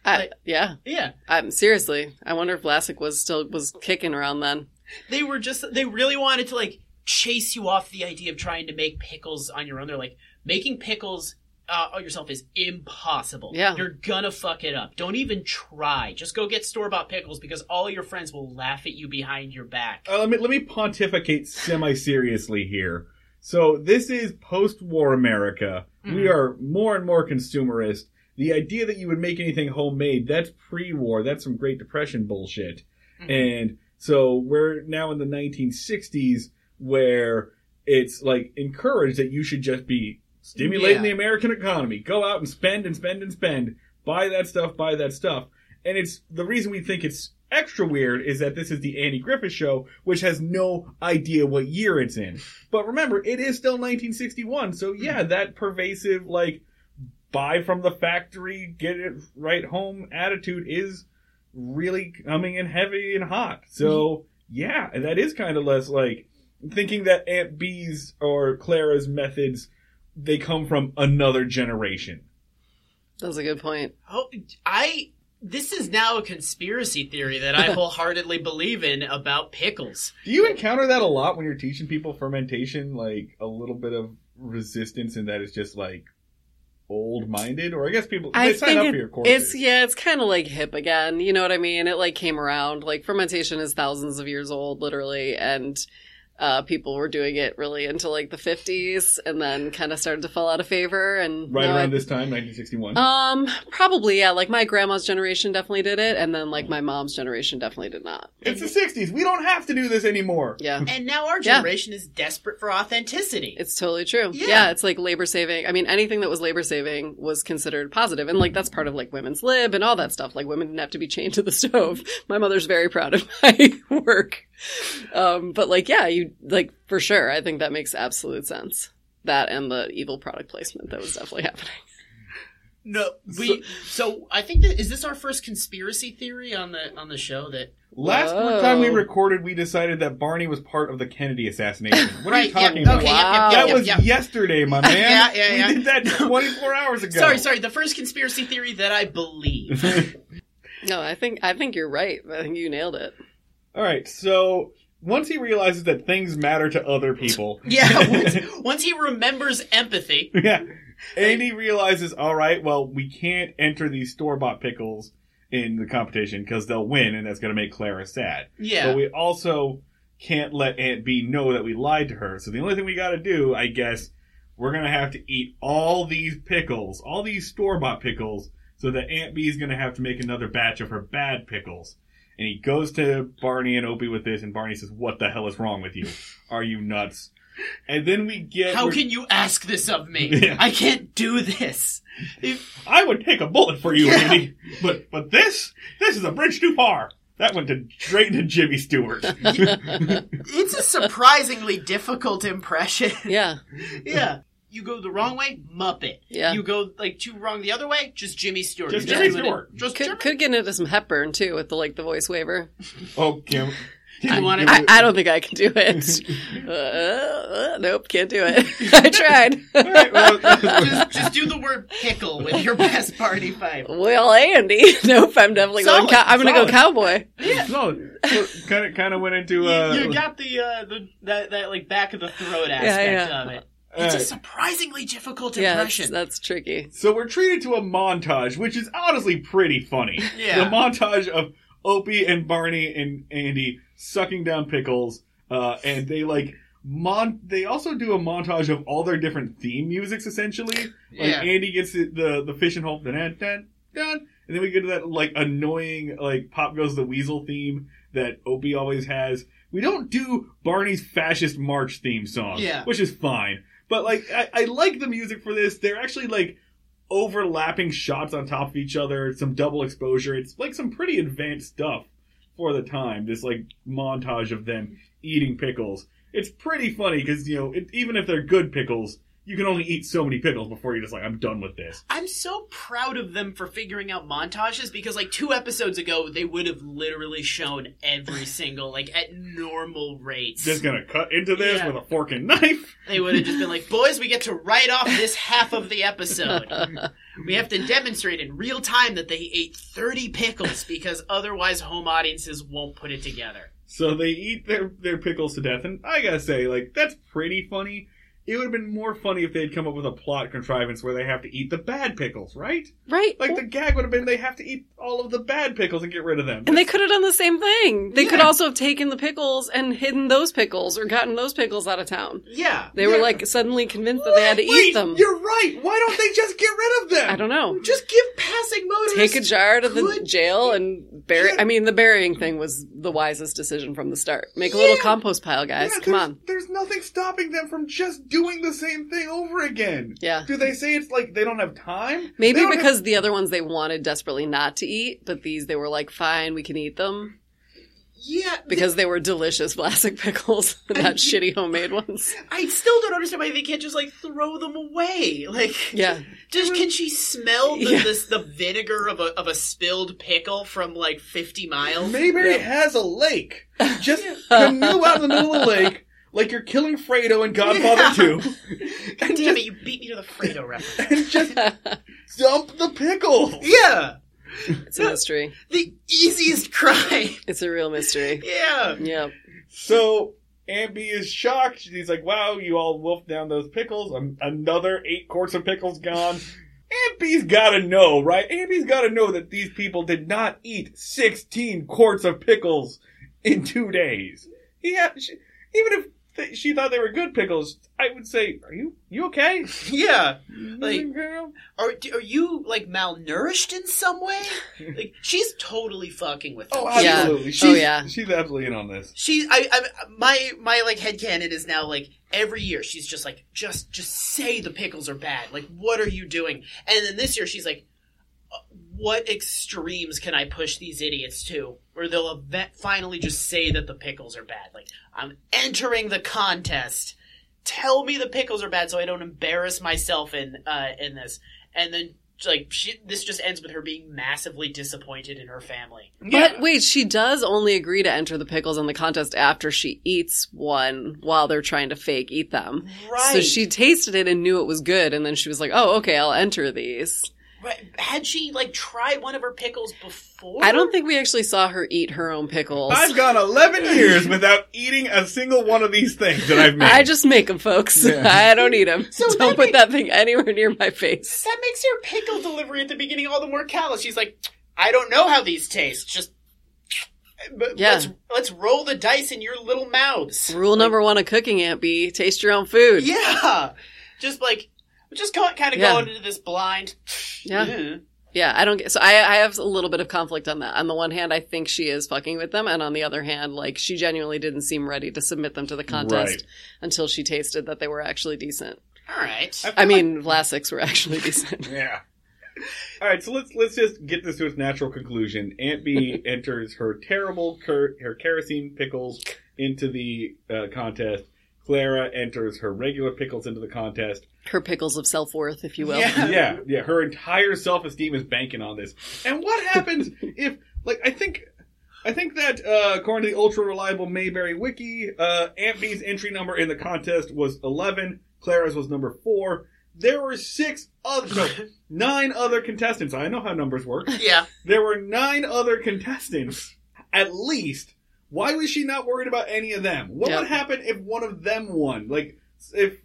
I, Like- yeah, Yeah. I'm seriously. I wonder if Vlasic was still was kicking around then. They were just, they really wanted to, like, chase you off the idea of trying to make pickles on your own. They're like, making pickles uh, yourself is impossible. Yeah. You're gonna fuck it up. Don't even try. Just go get store bought pickles because all your friends will laugh at you behind your back. Uh, let me let me pontificate semi seriously here. So this is post-war America. We Mhm. are more and more consumerist. The idea that you would make anything homemade, that's pre-war. That's some Great Depression bullshit. Mhm. And so we're now in the 1960s where it's like encouraged that you should just be stimulating Yeah. the American economy. Go out and spend and spend and spend. Buy that stuff, buy that stuff. And it's the reason we think it's extra weird is that this is the Andy Griffith show, which has no idea what year it's in. But remember, it is still 1961, so yeah, that pervasive, like, buy from the factory, get it right home attitude is really coming in heavy and hot. So, yeah, and that is kind of less like thinking that Aunt Bee's or Clara's methods, they come from another generation. That's a good point. Oh, I. This is now a conspiracy theory that I wholeheartedly believe in about pickles. Do you encounter that a lot when you're teaching people fermentation? Like a little bit of resistance, and that it's just like old minded, or I guess people they I sign think up it- for your courses. it's yeah, it's kind of like hip again. You know what I mean? It like came around. Like fermentation is thousands of years old, literally, and uh, people were doing it really into like the 50s, and then kind of started to fall out of favor. And right around I- this time, 1961. Um, probably yeah. Like my grandma's generation definitely did it, and then like my mom's generation definitely did not. it's the 60s. We don't have to do this anymore. Yeah. And now our Yeah. generation is desperate for authenticity. It's totally true. Yeah. Yeah. it's like labor saving. I mean, anything that was labor saving was considered positive, and like that's part of like women's lib and all that stuff. Like women didn't have to be chained to the stove. My mother's very proud of my work. Um, but like, yeah, you like for sure. I think that makes absolute sense. That and the evil product placement that was definitely happening. no, we. So, I think that is this our first conspiracy theory on the on the show that Last Whoa. time we recorded, we decided that Barney was part of the Kennedy assassination. What are you Right, yeah, talking about? okay, Wow. yep, yep, That yep, was yep, yep. yesterday, my man. Yeah, yeah, yeah. We did that 24 hours ago. Sorry, sorry. The first conspiracy theory that I believe. No, I think I think you're right. I think you nailed it. All right, so once he realizes that things matter to other people, yeah. Once, once he remembers empathy, yeah, Andy realizes, all right, well, we can't enter these store bought pickles in the competition because they'll win, and that's going to make Clara sad. yeah. But we also can't let Aunt Bee know that we lied to her. So the only thing we got to do, I guess, we're going to have to eat all these pickles, all these store bought pickles, so that Aunt Bee is going to have to make another batch of her bad pickles. And he goes to Barney and Opie with this, and Barney says, "What the hell is wrong with you? Are you nuts?" And then we get. How can you ask this of me? Yeah. I can't do this. If, I would take a bullet for you, Yeah. Andy. But but this this is a bridge too far. That went to straight to Jimmy Stewart. it's a surprisingly difficult impression. Yeah, yeah. You go the wrong way, Muppet. Yeah. You go like too wrong the other way, just Jimmy Stewart. Just Jimmy Stewart. Just could Jimmy. could get into some Hepburn too with the like the voice waiver. oh, Kim. Do you want I, I don't think I can do it. uh, uh, nope, can't do it. I tried. Alright, well, just, just do the word pickle with your best party pipe. well, Andy. Nope, I'm definitely going. Solid, Cow- I'm going to go solid. cowboy. no, kind of kind of went into You, uh, you got the uh, the that, that like back of the throat aspect yeah. of it. It's a surprisingly difficult Yeah, that's, impression. that's tricky. So we're treated to a montage, which is honestly pretty funny. Yeah. The montage of Opie and Barney and Andy sucking down pickles, uh, and they like mon. They also do a montage of all their different theme musics, essentially. Like Yeah. Andy gets the the, the fishing hole, dun dun dun dun, and then we get to that like annoying like Pop Goes the Weasel theme that Opie always has. We don't do Barney's fascist march theme song, Yeah. which is fine. But like, I, I like the music for this. They're actually like overlapping shots on top of each other, some double exposure. It's like some pretty advanced stuff for the time. This like montage of them eating pickles. It's pretty funny because you know it, even if they're good pickles, you can only eat so many pickles before you're just like I'm done with this. I'm so proud of them for figuring out montages because like two episodes ago they would have literally shown every single like at normal rates. Just gonna cut into this Yeah. with a fork and knife. They would have just been like, "Boys, we get to write off this half of the episode. We have to demonstrate in real time that they ate 30 pickles because otherwise home audiences won't put it together." So they eat their their pickles to death, and I gotta say, like that's pretty funny. It would have been more funny if they had come up with a plot contrivance where they have to eat the bad pickles, right? Right. Like the gag would have been they have to eat all of the bad pickles and get rid of them. and they could have done the same thing. They could also have taken the pickles and hidden those pickles or gotten those pickles out of town. Yeah. They were like suddenly convinced that they had to Wait, eat them. You're right. Why don't they just get rid of them? I don't know. Just give passing motorists. Take a jar to the jail and bury. Yeah. I mean, the burying thing was the wisest decision from the start. Make a little compost pile, guys. Yeah, Come on. There's nothing stopping them from just doing the same thing over again. Yeah. Do they say it's like they don't have time? Maybe They don't have- because the other ones they wanted desperately not to eat, but these they were like, fine, we can eat them Yeah. because they were delicious plastic pickles, not shitty homemade ones. I still don't understand why they can't just like throw them away. Like, Yeah. Just can she smell the Yeah. this, the vinegar of a of a spilled pickle from like fifty miles? Mayberry Yeah. has a lake. Just canoe out in the middle of the lake like you're killing Fredo in Godfather Yeah. 2 God damn it! You beat me to the Fredo reference. and just dump the pickles. Yeah, It's a mystery. the easiest crime. It's a real mystery. Yeah. Yeah. So Aunt Bee is shocked. She's like, "Wow, you all wolfed down those pickles. Um, another eight quarts of pickles gone." Aunt Bee's got to know, right? Aunt Bee's got to know that these people did not eat sixteen quarts of pickles in two days. Yeah, she, even if th- she thought they were good pickles, I would say, "Are you you okay, Yeah. Like- Are are you like malnourished in some way? Like she's totally fucking with them. Oh, Yeah. absolutely. Oh, yeah. she's absolutely in on this. She, I, I, my, my like headcanon is now like every year she's just like, just, just say the pickles are bad. Like, what are you doing? And then this year she's like, what extremes can I push these idiots to, where they'll event, finally just say that the pickles are bad? Like, I'm entering the contest. Tell me the pickles are bad, so I don't embarrass myself in, uh, in this. And then. Like she, this just ends with her being massively disappointed in her family. But wait, she does only agree to enter the pickles in the contest after she eats one while they're trying to fake eat them. Right. So she tasted it and knew it was good, and then she was like, "Oh, okay, I'll enter these." Right. Had she like tried one of her pickles before? I don't think we actually saw her eat her own pickles. I've gone 11 years without eating a single one of these things that I've made. I just make them, folks. Yeah. I don't eat them. So don't that put ma- that thing anywhere near my face. that makes your pickle delivery at the beginning all the more callous. She's like, I don't know how these taste. Just but Yeah. let's let's roll the dice in your little mouths. Rule number one of cooking, Aunt Bee: taste your own food. Yeah. Just like just go, kind of Yeah. going into this blind. Yeah. Mm. Yeah, I don't get. So I, I have a little bit of conflict on that. On the one hand, I think she is fucking with them, and on the other hand, like she genuinely didn't seem ready to submit them to the contest Right. until she tasted that they were actually decent. All right. I I mean, Vlasics were actually decent. Yeah. All right, so let's let's just get this to its natural conclusion. Aunt Bee enters her terrible ker- her kerosene pickles into the uh, contest. Clara enters her regular pickles into the contest. Her pickles of self worth, if you will. Yeah. Yeah, yeah. Her entire self esteem is banking on this. And what happens if, like, I think, I think that uh, according to the ultra reliable Mayberry wiki, uh, Aunt Bee's entry number in the contest was eleven. Clara's was number four. There were six other, no, nine other contestants. I know how numbers work. Yeah. There were nine other contestants, at least. Why was she not worried about any of them? What Yep. would happen if one of them won? Like, if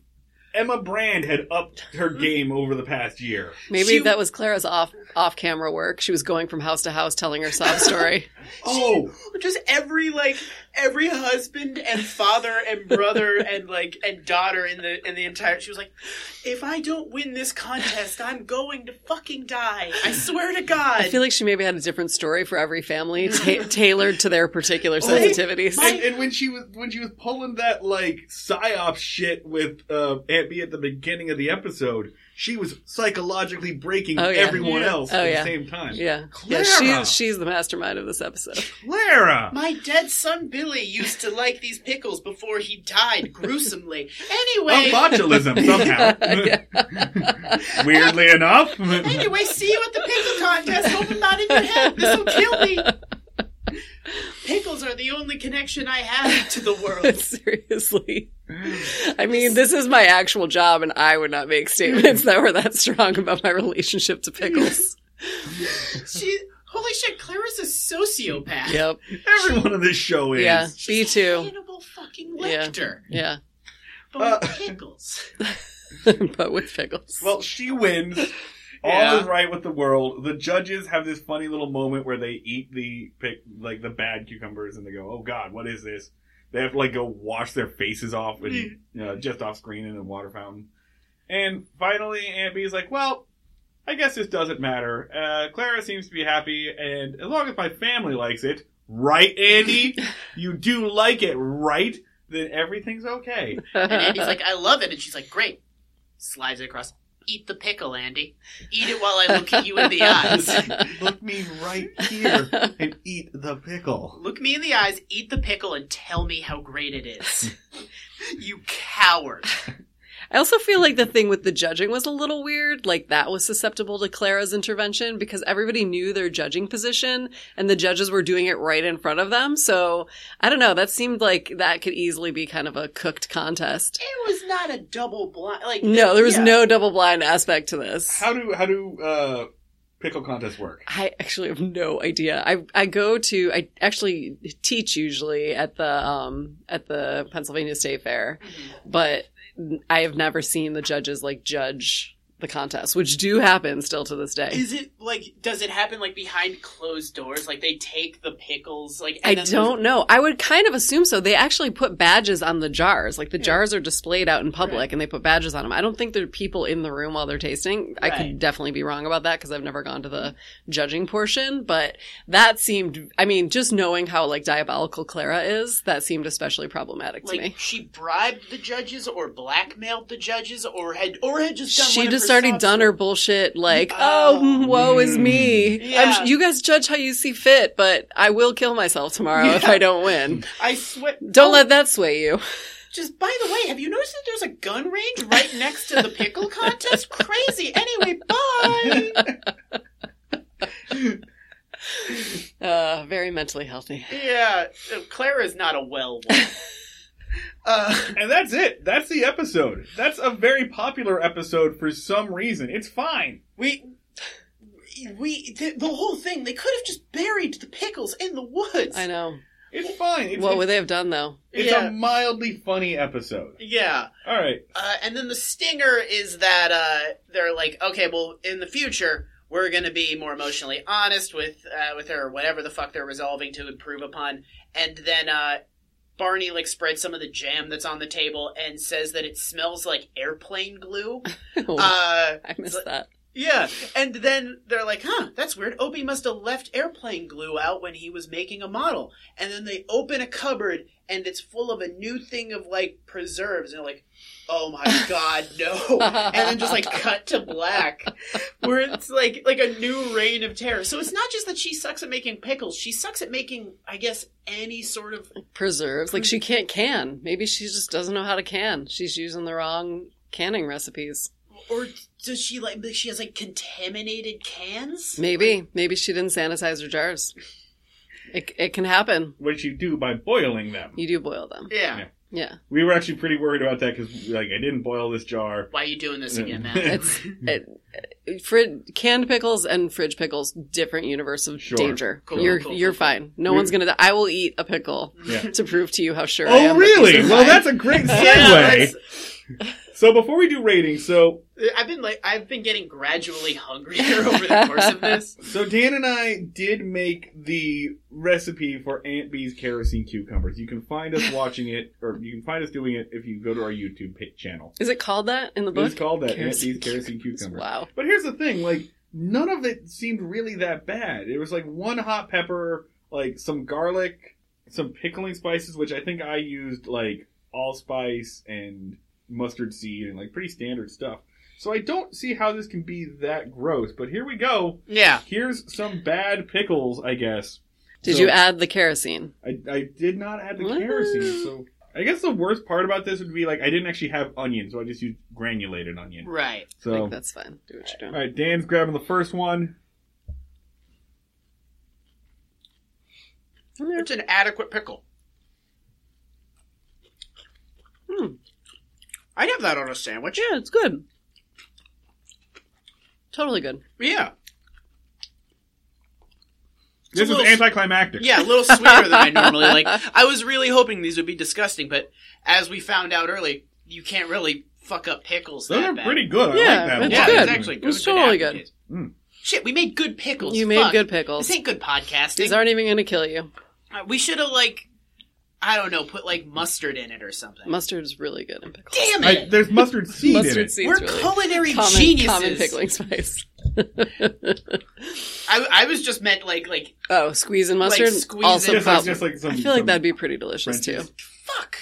Emma Brand had upped her game over the past year. Maybe She- that was Clara's off off camera work. She was going from house to house telling her sob story. Oh, just every like every husband and father and brother and like and daughter in the in the entire she was like if i don't win this contest i'm going to fucking die i swear to god I feel like she maybe had a different story for every family, ta- tailored to their particular Oh, sensitivities. my- and, and when she was when she was pulling that like psyop shit with uh, Aunt Bee at the beginning of the episode, she was psychologically breaking Oh, yeah. everyone Yeah. else Oh, at yeah. the same time. yeah, Clara! yeah. She's she's the mastermind of this episode. Clara. my dead son billy used to like these pickles before he died gruesomely Well, anyway botulism somehow. Weirdly enough. anyway see you at the pickle contest hope i'm not in your head this will kill me pickles are the only connection i have to the world Seriously. I mean, this is my actual job, and I would not make statements that were that strong about my relationship to pickles. She, holy shit, Clara's a sociopath. Yep. Everyone on this show is. Yeah. B two. Hannibal fucking Yeah. Lecter. Yeah. But Uh, with pickles. but with pickles. Well, she wins. All Yeah. is right with the world. The judges have this funny little moment where they eat the pick, like the bad cucumbers, and they go, "Oh God, what is this?" They have to like go wash their faces off and you know, just off screen in a water fountain. And finally, Aunt Bee's like, "Well, I guess this doesn't matter. Uh, Clara seems to be happy, and as long as my family likes it, right, Andy? you do like it, right? Then everything's okay." And Andy's like, I love it. And she's like, great. Slides it across. Eat the pickle, Andy. Eat it while I look at you in the eyes. Look me right here and eat the pickle. Look me in the eyes, eat the pickle, and tell me how great it is. you coward. I also feel like the thing with the judging was a little weird. Like that was susceptible to Clara's intervention because everybody knew their judging position and the judges were doing it right in front of them. So I don't know. That seemed like that could easily be kind of a cooked contest. It was not a double blind. Like No, there was yeah. no double blind aspect to this. How do how do uh, pickle contests work? I actually have no idea. I I go to I actually teach usually at the um at the Pennsylvania State Fair, Mhm. but I have never seen the judges like judge the contest, which do happen still to this day. Is it like? Does it happen like behind closed doors? Like they take the pickles? Like I don't know. I would kind of assume so. They actually put badges on the jars. Like the Yeah. jars are displayed out in public Right. and they put badges on them. I don't think there are people in the room while they're tasting. I could definitely be wrong about that because I've never gone to the judging portion, but that seemed, I mean, just knowing how like diabolical Clara is, that seemed especially problematic to Like me. she bribed the judges, or blackmailed the judges, or had or had just done. She just already done her bullshit, like, Oh. oh, woe is me. Yeah. I'm, you guys judge how you see fit, but I will kill myself tomorrow if I don't win. I swear. Don't Oh, let that sway you. Just by the way, have you noticed that there's a gun range right next to the pickle contest? Crazy. Anyway, bye. Uh, very mentally healthy. yeah, Claire is not a well woman. Uh, And that's it. That's the episode. That's a very popular episode for some reason. It's fine. we. We the, the whole thing. They could have just buried the pickles in the woods. I know. It's fine. It's, What would they have done though? it's Yeah. a mildly funny episode. Yeah, All right. uh, and then the stinger is that uh, they're like, okay, well, in the future, we're going to be more emotionally honest with uh, with her, whatever the fuck they're resolving to improve upon. And then uh, Barney like spreads some of the jam that's on the table and says that it smells like airplane glue. Oh, Uh, I missed that. Yeah, and then they're like, "Huh, that's weird. Opie must have left airplane glue out when he was making a model." And then they open a cupboard, and it's full of a new thing of like preserves, and they're like, "Oh my god, no!" and then just like cut to black, where it's like like a new reign of terror. So it's not just that she sucks at making pickles; she sucks at making, I guess, any sort of Preserves. Like she can't can. Maybe she just doesn't know how to can. She's using the wrong canning recipes. Or does she like she has like contaminated cans? Maybe. Maybe she didn't sanitize her jars. It, it can happen. Which you do by boiling them. You do boil them. Yeah. Yeah. Yeah. We were actually pretty worried about that because, like, I didn't boil this jar. Why are you doing this again, man? It's it, frid, canned pickles and fridge pickles, different universe of Sure. danger. Cool, you're cool, you're cool, fine. No We- one's gonna. Die. I will eat a pickle Yeah. to prove to you how sure oh, I am. Oh, that really? Well, fine. that's a great segue. Yeah, that's- so before we do ratings, so I've been like I've been getting gradually hungrier over the course of this. so Dan and I did make the recipe for Aunt Bee's kerosene cucumbers. You can find us watching it, or you can find us doing it if you go to our YouTube channel. Is it called that in the book? It's called that Aunt Kerosene Bee's kerosene cucumbers. Wow. But here's the thing, like none of it seemed really that bad. It was like one hot pepper, like some garlic, some pickling spices, which I think I used like allspice and mustard seed and like pretty standard stuff. So I don't see how this can be that gross. But here we go. Yeah. Here's some bad pickles, I guess. Did So you add the kerosene? I, I did not add the What? kerosene, so I guess the worst part about this would be like I didn't actually have onion, so I just used granulated onion. Right. I So think that's fine. Do what you're doing. All right, Dan's grabbing the first one. It's an adequate pickle. Hmm. I'd have that on a sandwich. Yeah, it's good. Totally good. Yeah. It's This a is little- anticlimactic. Yeah, a little sweeter than I normally like. I was really hoping these would be disgusting, but as we found out early you can't really fuck up pickles. Those that are bad. pretty good. I Yeah, like that. it's yeah, good. it's actually good. It's Good totally good. Mm. Shit, we made good pickles. You made Fuck. good pickles. This ain't good podcasting. These aren't even going to kill you. Uh, we should have like, I don't know, put like mustard in it or something. Mustard's really good in pickles. Damn I, it! there's mustard seed in Mustard it. seeds We're really culinary common, geniuses. common pickling spice. I, I was just meant like like oh, squeeze and mustard. squeeze also, it. Just like, just like some, I feel like that'd be pretty delicious Frenchies. too. fuck.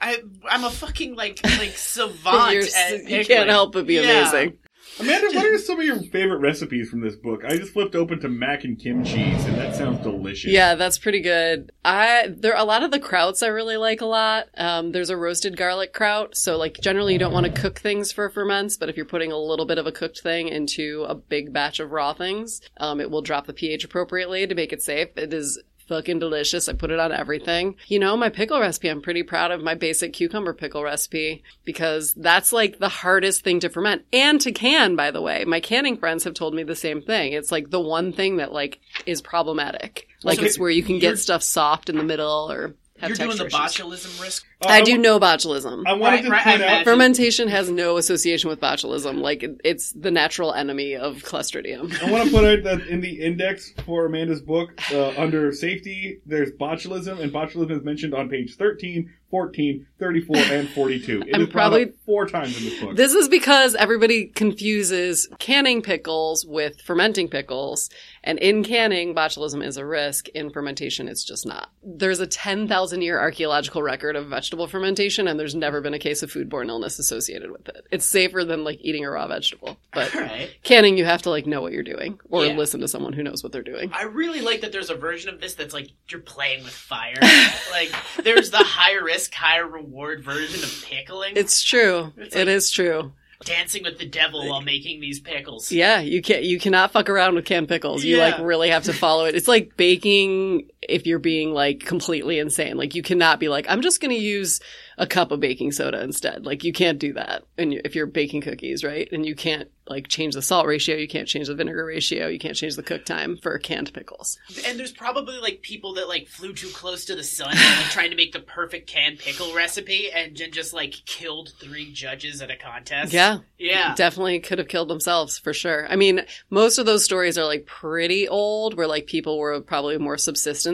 I I'm a fucking like like savant. You're, at you can't help but be Yeah. amazing. Amanda, what are some of your favorite recipes from this book? I just flipped open to mac and kimchi, cheese and that sounds delicious. Yeah, that's pretty good. I there a lot of the krauts I really like a lot. Um, there's a roasted garlic kraut, so like generally you don't want to cook things for ferments, but if you're putting a little bit of a cooked thing into a big batch of raw things, um, it will drop the pH appropriately to make it safe. It is fucking delicious. I put it on everything. You know, my pickle recipe, I'm pretty proud of my basic cucumber pickle recipe because that's like the hardest thing to ferment and to can, by the way. My canning friends have told me the same thing. It's like the one thing that like is problematic. Like Okay, it's where you can get stuff soft in the middle or have You're doing the botulism risk. Uh, I do wa- know botulism. I wanted Right, to right, point I out. Fermentation has no association with botulism. Like it- it's the natural enemy of Clostridium. I want to put out that in the index for Amanda's book, uh, under safety, there's botulism, and botulism is mentioned on page 13, 14, 34, and 42. It I'm is probably- four times in this book. This is because everybody confuses canning pickles with fermenting pickles. And in canning, botulism is a risk. In fermentation, it's just not. There's a 10,000 year archaeological record of vegetable fermentation, and there's never been a case of foodborne illness associated with it. It's safer than like eating a raw vegetable. But Alright. canning, you have to like know what you're doing or Yeah. listen to someone who knows what they're doing. I really like that there's a version of this that's like you're playing with fire. like there's the high risk, high reward version of pickling. It's true. It's like- is true. dancing with the devil while making these pickles. Yeah, you can't you cannot fuck around with canned pickles. You Yeah. like really have to follow it. It's like baking if you're being like completely insane. Like you cannot be like I'm just going to use a cup of baking soda instead. Like you can't do that. And you, if you're baking cookies, right? And you can't like change the salt ratio, you can't change the vinegar ratio, you can't change the cook time for canned pickles. And there's probably like people that like flew too close to the sun and like trying to make the perfect canned pickle recipe and then just like killed three judges at a contest. Yeah. Yeah. Definitely could have killed themselves for sure. I mean, most of those stories are like pretty old where like people were probably more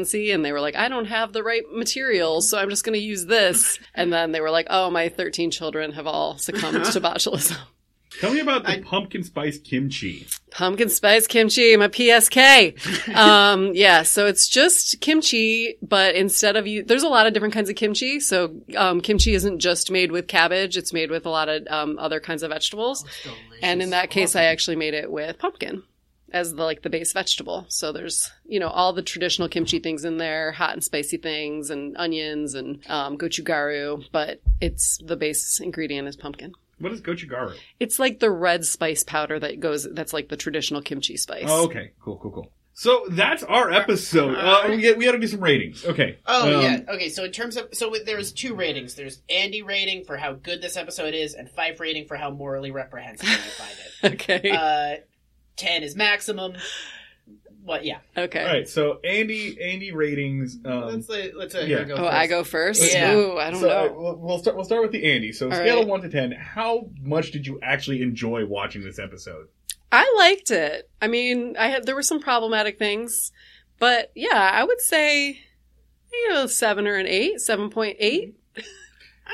subsistency and they were like, I don't have the right materials, so I'm just going to use this. And then they were like, oh, my 13 children have all succumbed to botulism. Tell me about the I- pumpkin spice kimchi. Pumpkin spice kimchi, my PSK. um, yeah, so it's just kimchi, but instead of you, there's a lot of different kinds of kimchi. So, um, kimchi isn't just made with cabbage, it's made with a lot of, um, other kinds of vegetables. And in that case, I actually made it with pumpkin as the like the base vegetable. So there's you know all the traditional kimchi things in there, hot and spicy things, and onions and um, gochugaru. But it's the base ingredient is pumpkin. What is gochugaru? It's like the red spice powder that goes. That's like the traditional kimchi spice. Oh, okay. Cool, cool, cool. So that's our episode. Uh, we, we got to do some ratings. Okay. Oh Um, yeah. Okay. So in terms of so there's two ratings. There's Andy rating for how good this episode is, and Fife rating for how morally reprehensible you find it. Okay. Uh, ten is maximum. What? Yeah. okay. All right. So Andy, Andy ratings. Um, let's say, let's say yeah. here go Oh, first. I go first. Yeah. Ooh, I don't so, know. uh, we'll, we'll start. We'll start with the Andy. So All scale right. of one to ten. How much did you actually enjoy watching this episode? I liked it. I mean, I had there were some problematic things, but yeah, I would say you know seven or an eight, seven point eight.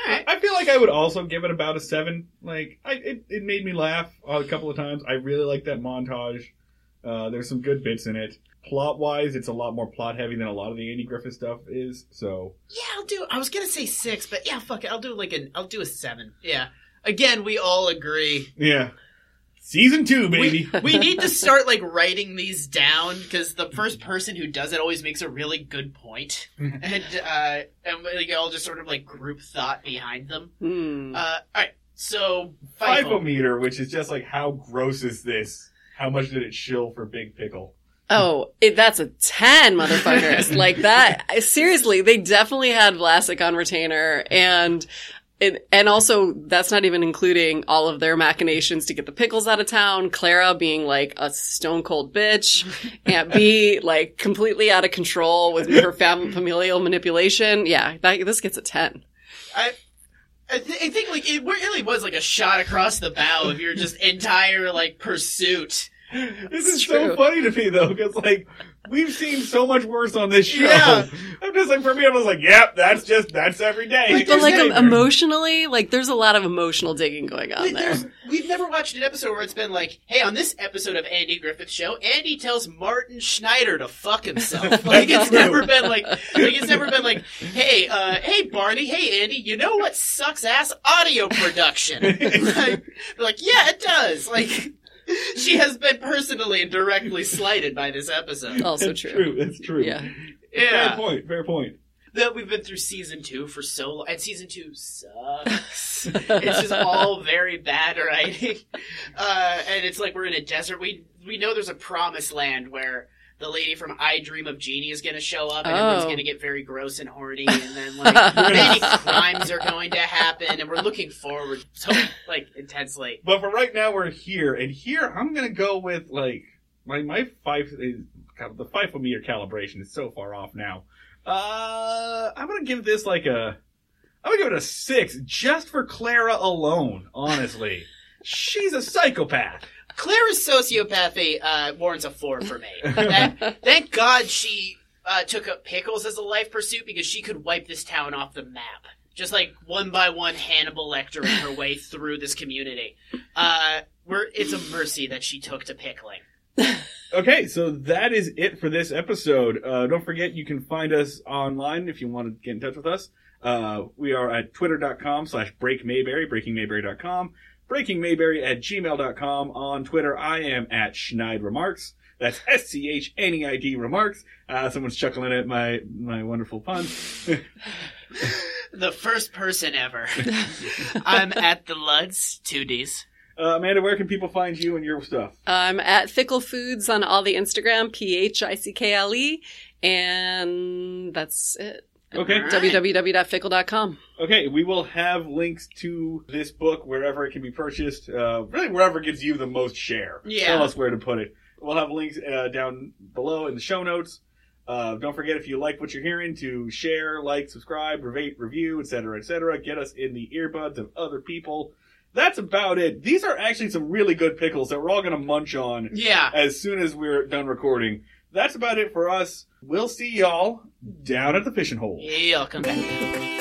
Right. I feel like I would also give it about a seven. Like, I, it, it made me laugh a couple of times. I really like that montage. Uh, there's some good bits in it. Plot wise, it's a lot more plot heavy than a lot of the Andy Griffith stuff is. So, Yeah, I'll do. I was gonna say six, but yeah, fuck it. I'll do like an. I'll do a seven. Yeah. Again, we all agree. yeah. Season two, baby. We, we need to start like writing these down because the first person who does it always makes a really good point, and uh, and we all just sort of like group thought behind them. Hmm. Uh, all right, so FIFO. FIFO-meter, which is just like, how gross is this? How much did it shill for Big Pickle? Oh, it, that's a 10, motherfuckers. like that. Seriously, they definitely had Vlasic on retainer and it, and also that's not even including all of their machinations to get the pickles out of town. Clara being like a stone cold bitch. Aunt Bee like completely out of control with her fam- familial manipulation. Yeah, that, this gets a 10. I, I, th- I think like it really was like a shot across the bow of your just entire like pursuit. This It's is so funny to me though, because like we've seen so much worse on this show. Yeah. I'm just like for me, I was like, yep, that's just that's every day. Like, But like um, emotionally, like there's a lot of emotional digging going on Like, there. we've never watched an episode where it's been like, hey, on this episode of Andy Griffith's Show, Andy tells Martin Schneider to fuck himself. like it's true. never been like, like it's never been like, hey, uh, hey Barney, hey Andy, you know what sucks ass audio production? like, like, yeah, it does. Like. She has been personally and directly slighted by this episode. Also That's true. true. That's true. Yeah. yeah. Fair point. Fair point. that we've been through season two for so long, and season two sucks. it's just all very bad writing. Uh, and it's like we're in a desert. We we know there's a promised land where the lady from I Dream of Jeannie is going to show up, and everyone's Oh. going to get very gross and horny, and then like many crimes are going to happen, and we're looking forward so like intensely. But for right now, we're here, and here I'm gonna go with like my my five is God, the five meter calibration is so far off now. Uh, I'm gonna give this like a I'm gonna give it a six just for Clara alone. Honestly, she's a psychopath. Clara's sociopathy uh, warrants a four for me. Thank God she uh, took up pickles as a life pursuit because she could wipe this town off the map. Just like one by one, Hannibal Lecter her way through this community. Uh, we're, it's a mercy that she took to pickling. Okay, so that is it for this episode. Uh, don't forget you can find us online if you want to get in touch with us. Uh, we are at twitter.com slash breakmayberry, breakingmayberry.com, breakingmayberry at gmail.com. On Twitter, I am at Schneid Remarks. That's S-C-H-N-E-I-D Remarks. Uh, someone's chuckling at my, my wonderful pun. The first person ever. I'm at the Luds, two Ds. Uh, Amanda, where can people find you and your stuff? I'm at Phickle Foods on all the Instagram, P H I C K L E, and that's it. Okay. All right. www.phickle.com. Okay, we will have links to this book wherever it can be purchased. Uh, really, wherever gives you the most share. Yeah. Tell us where to put it. We'll have links uh, down below in the show notes. Uh, don't forget if you like what you're hearing to share, like, subscribe, rate, review, etc., etc. Get us in the earbuds of other people. That's about it. These are actually some really good pickles that we're all going to munch on Yeah. as soon as we're done recording. That's about it for us. We'll see y'all down at the fishing hole. Yeah, I'll come back.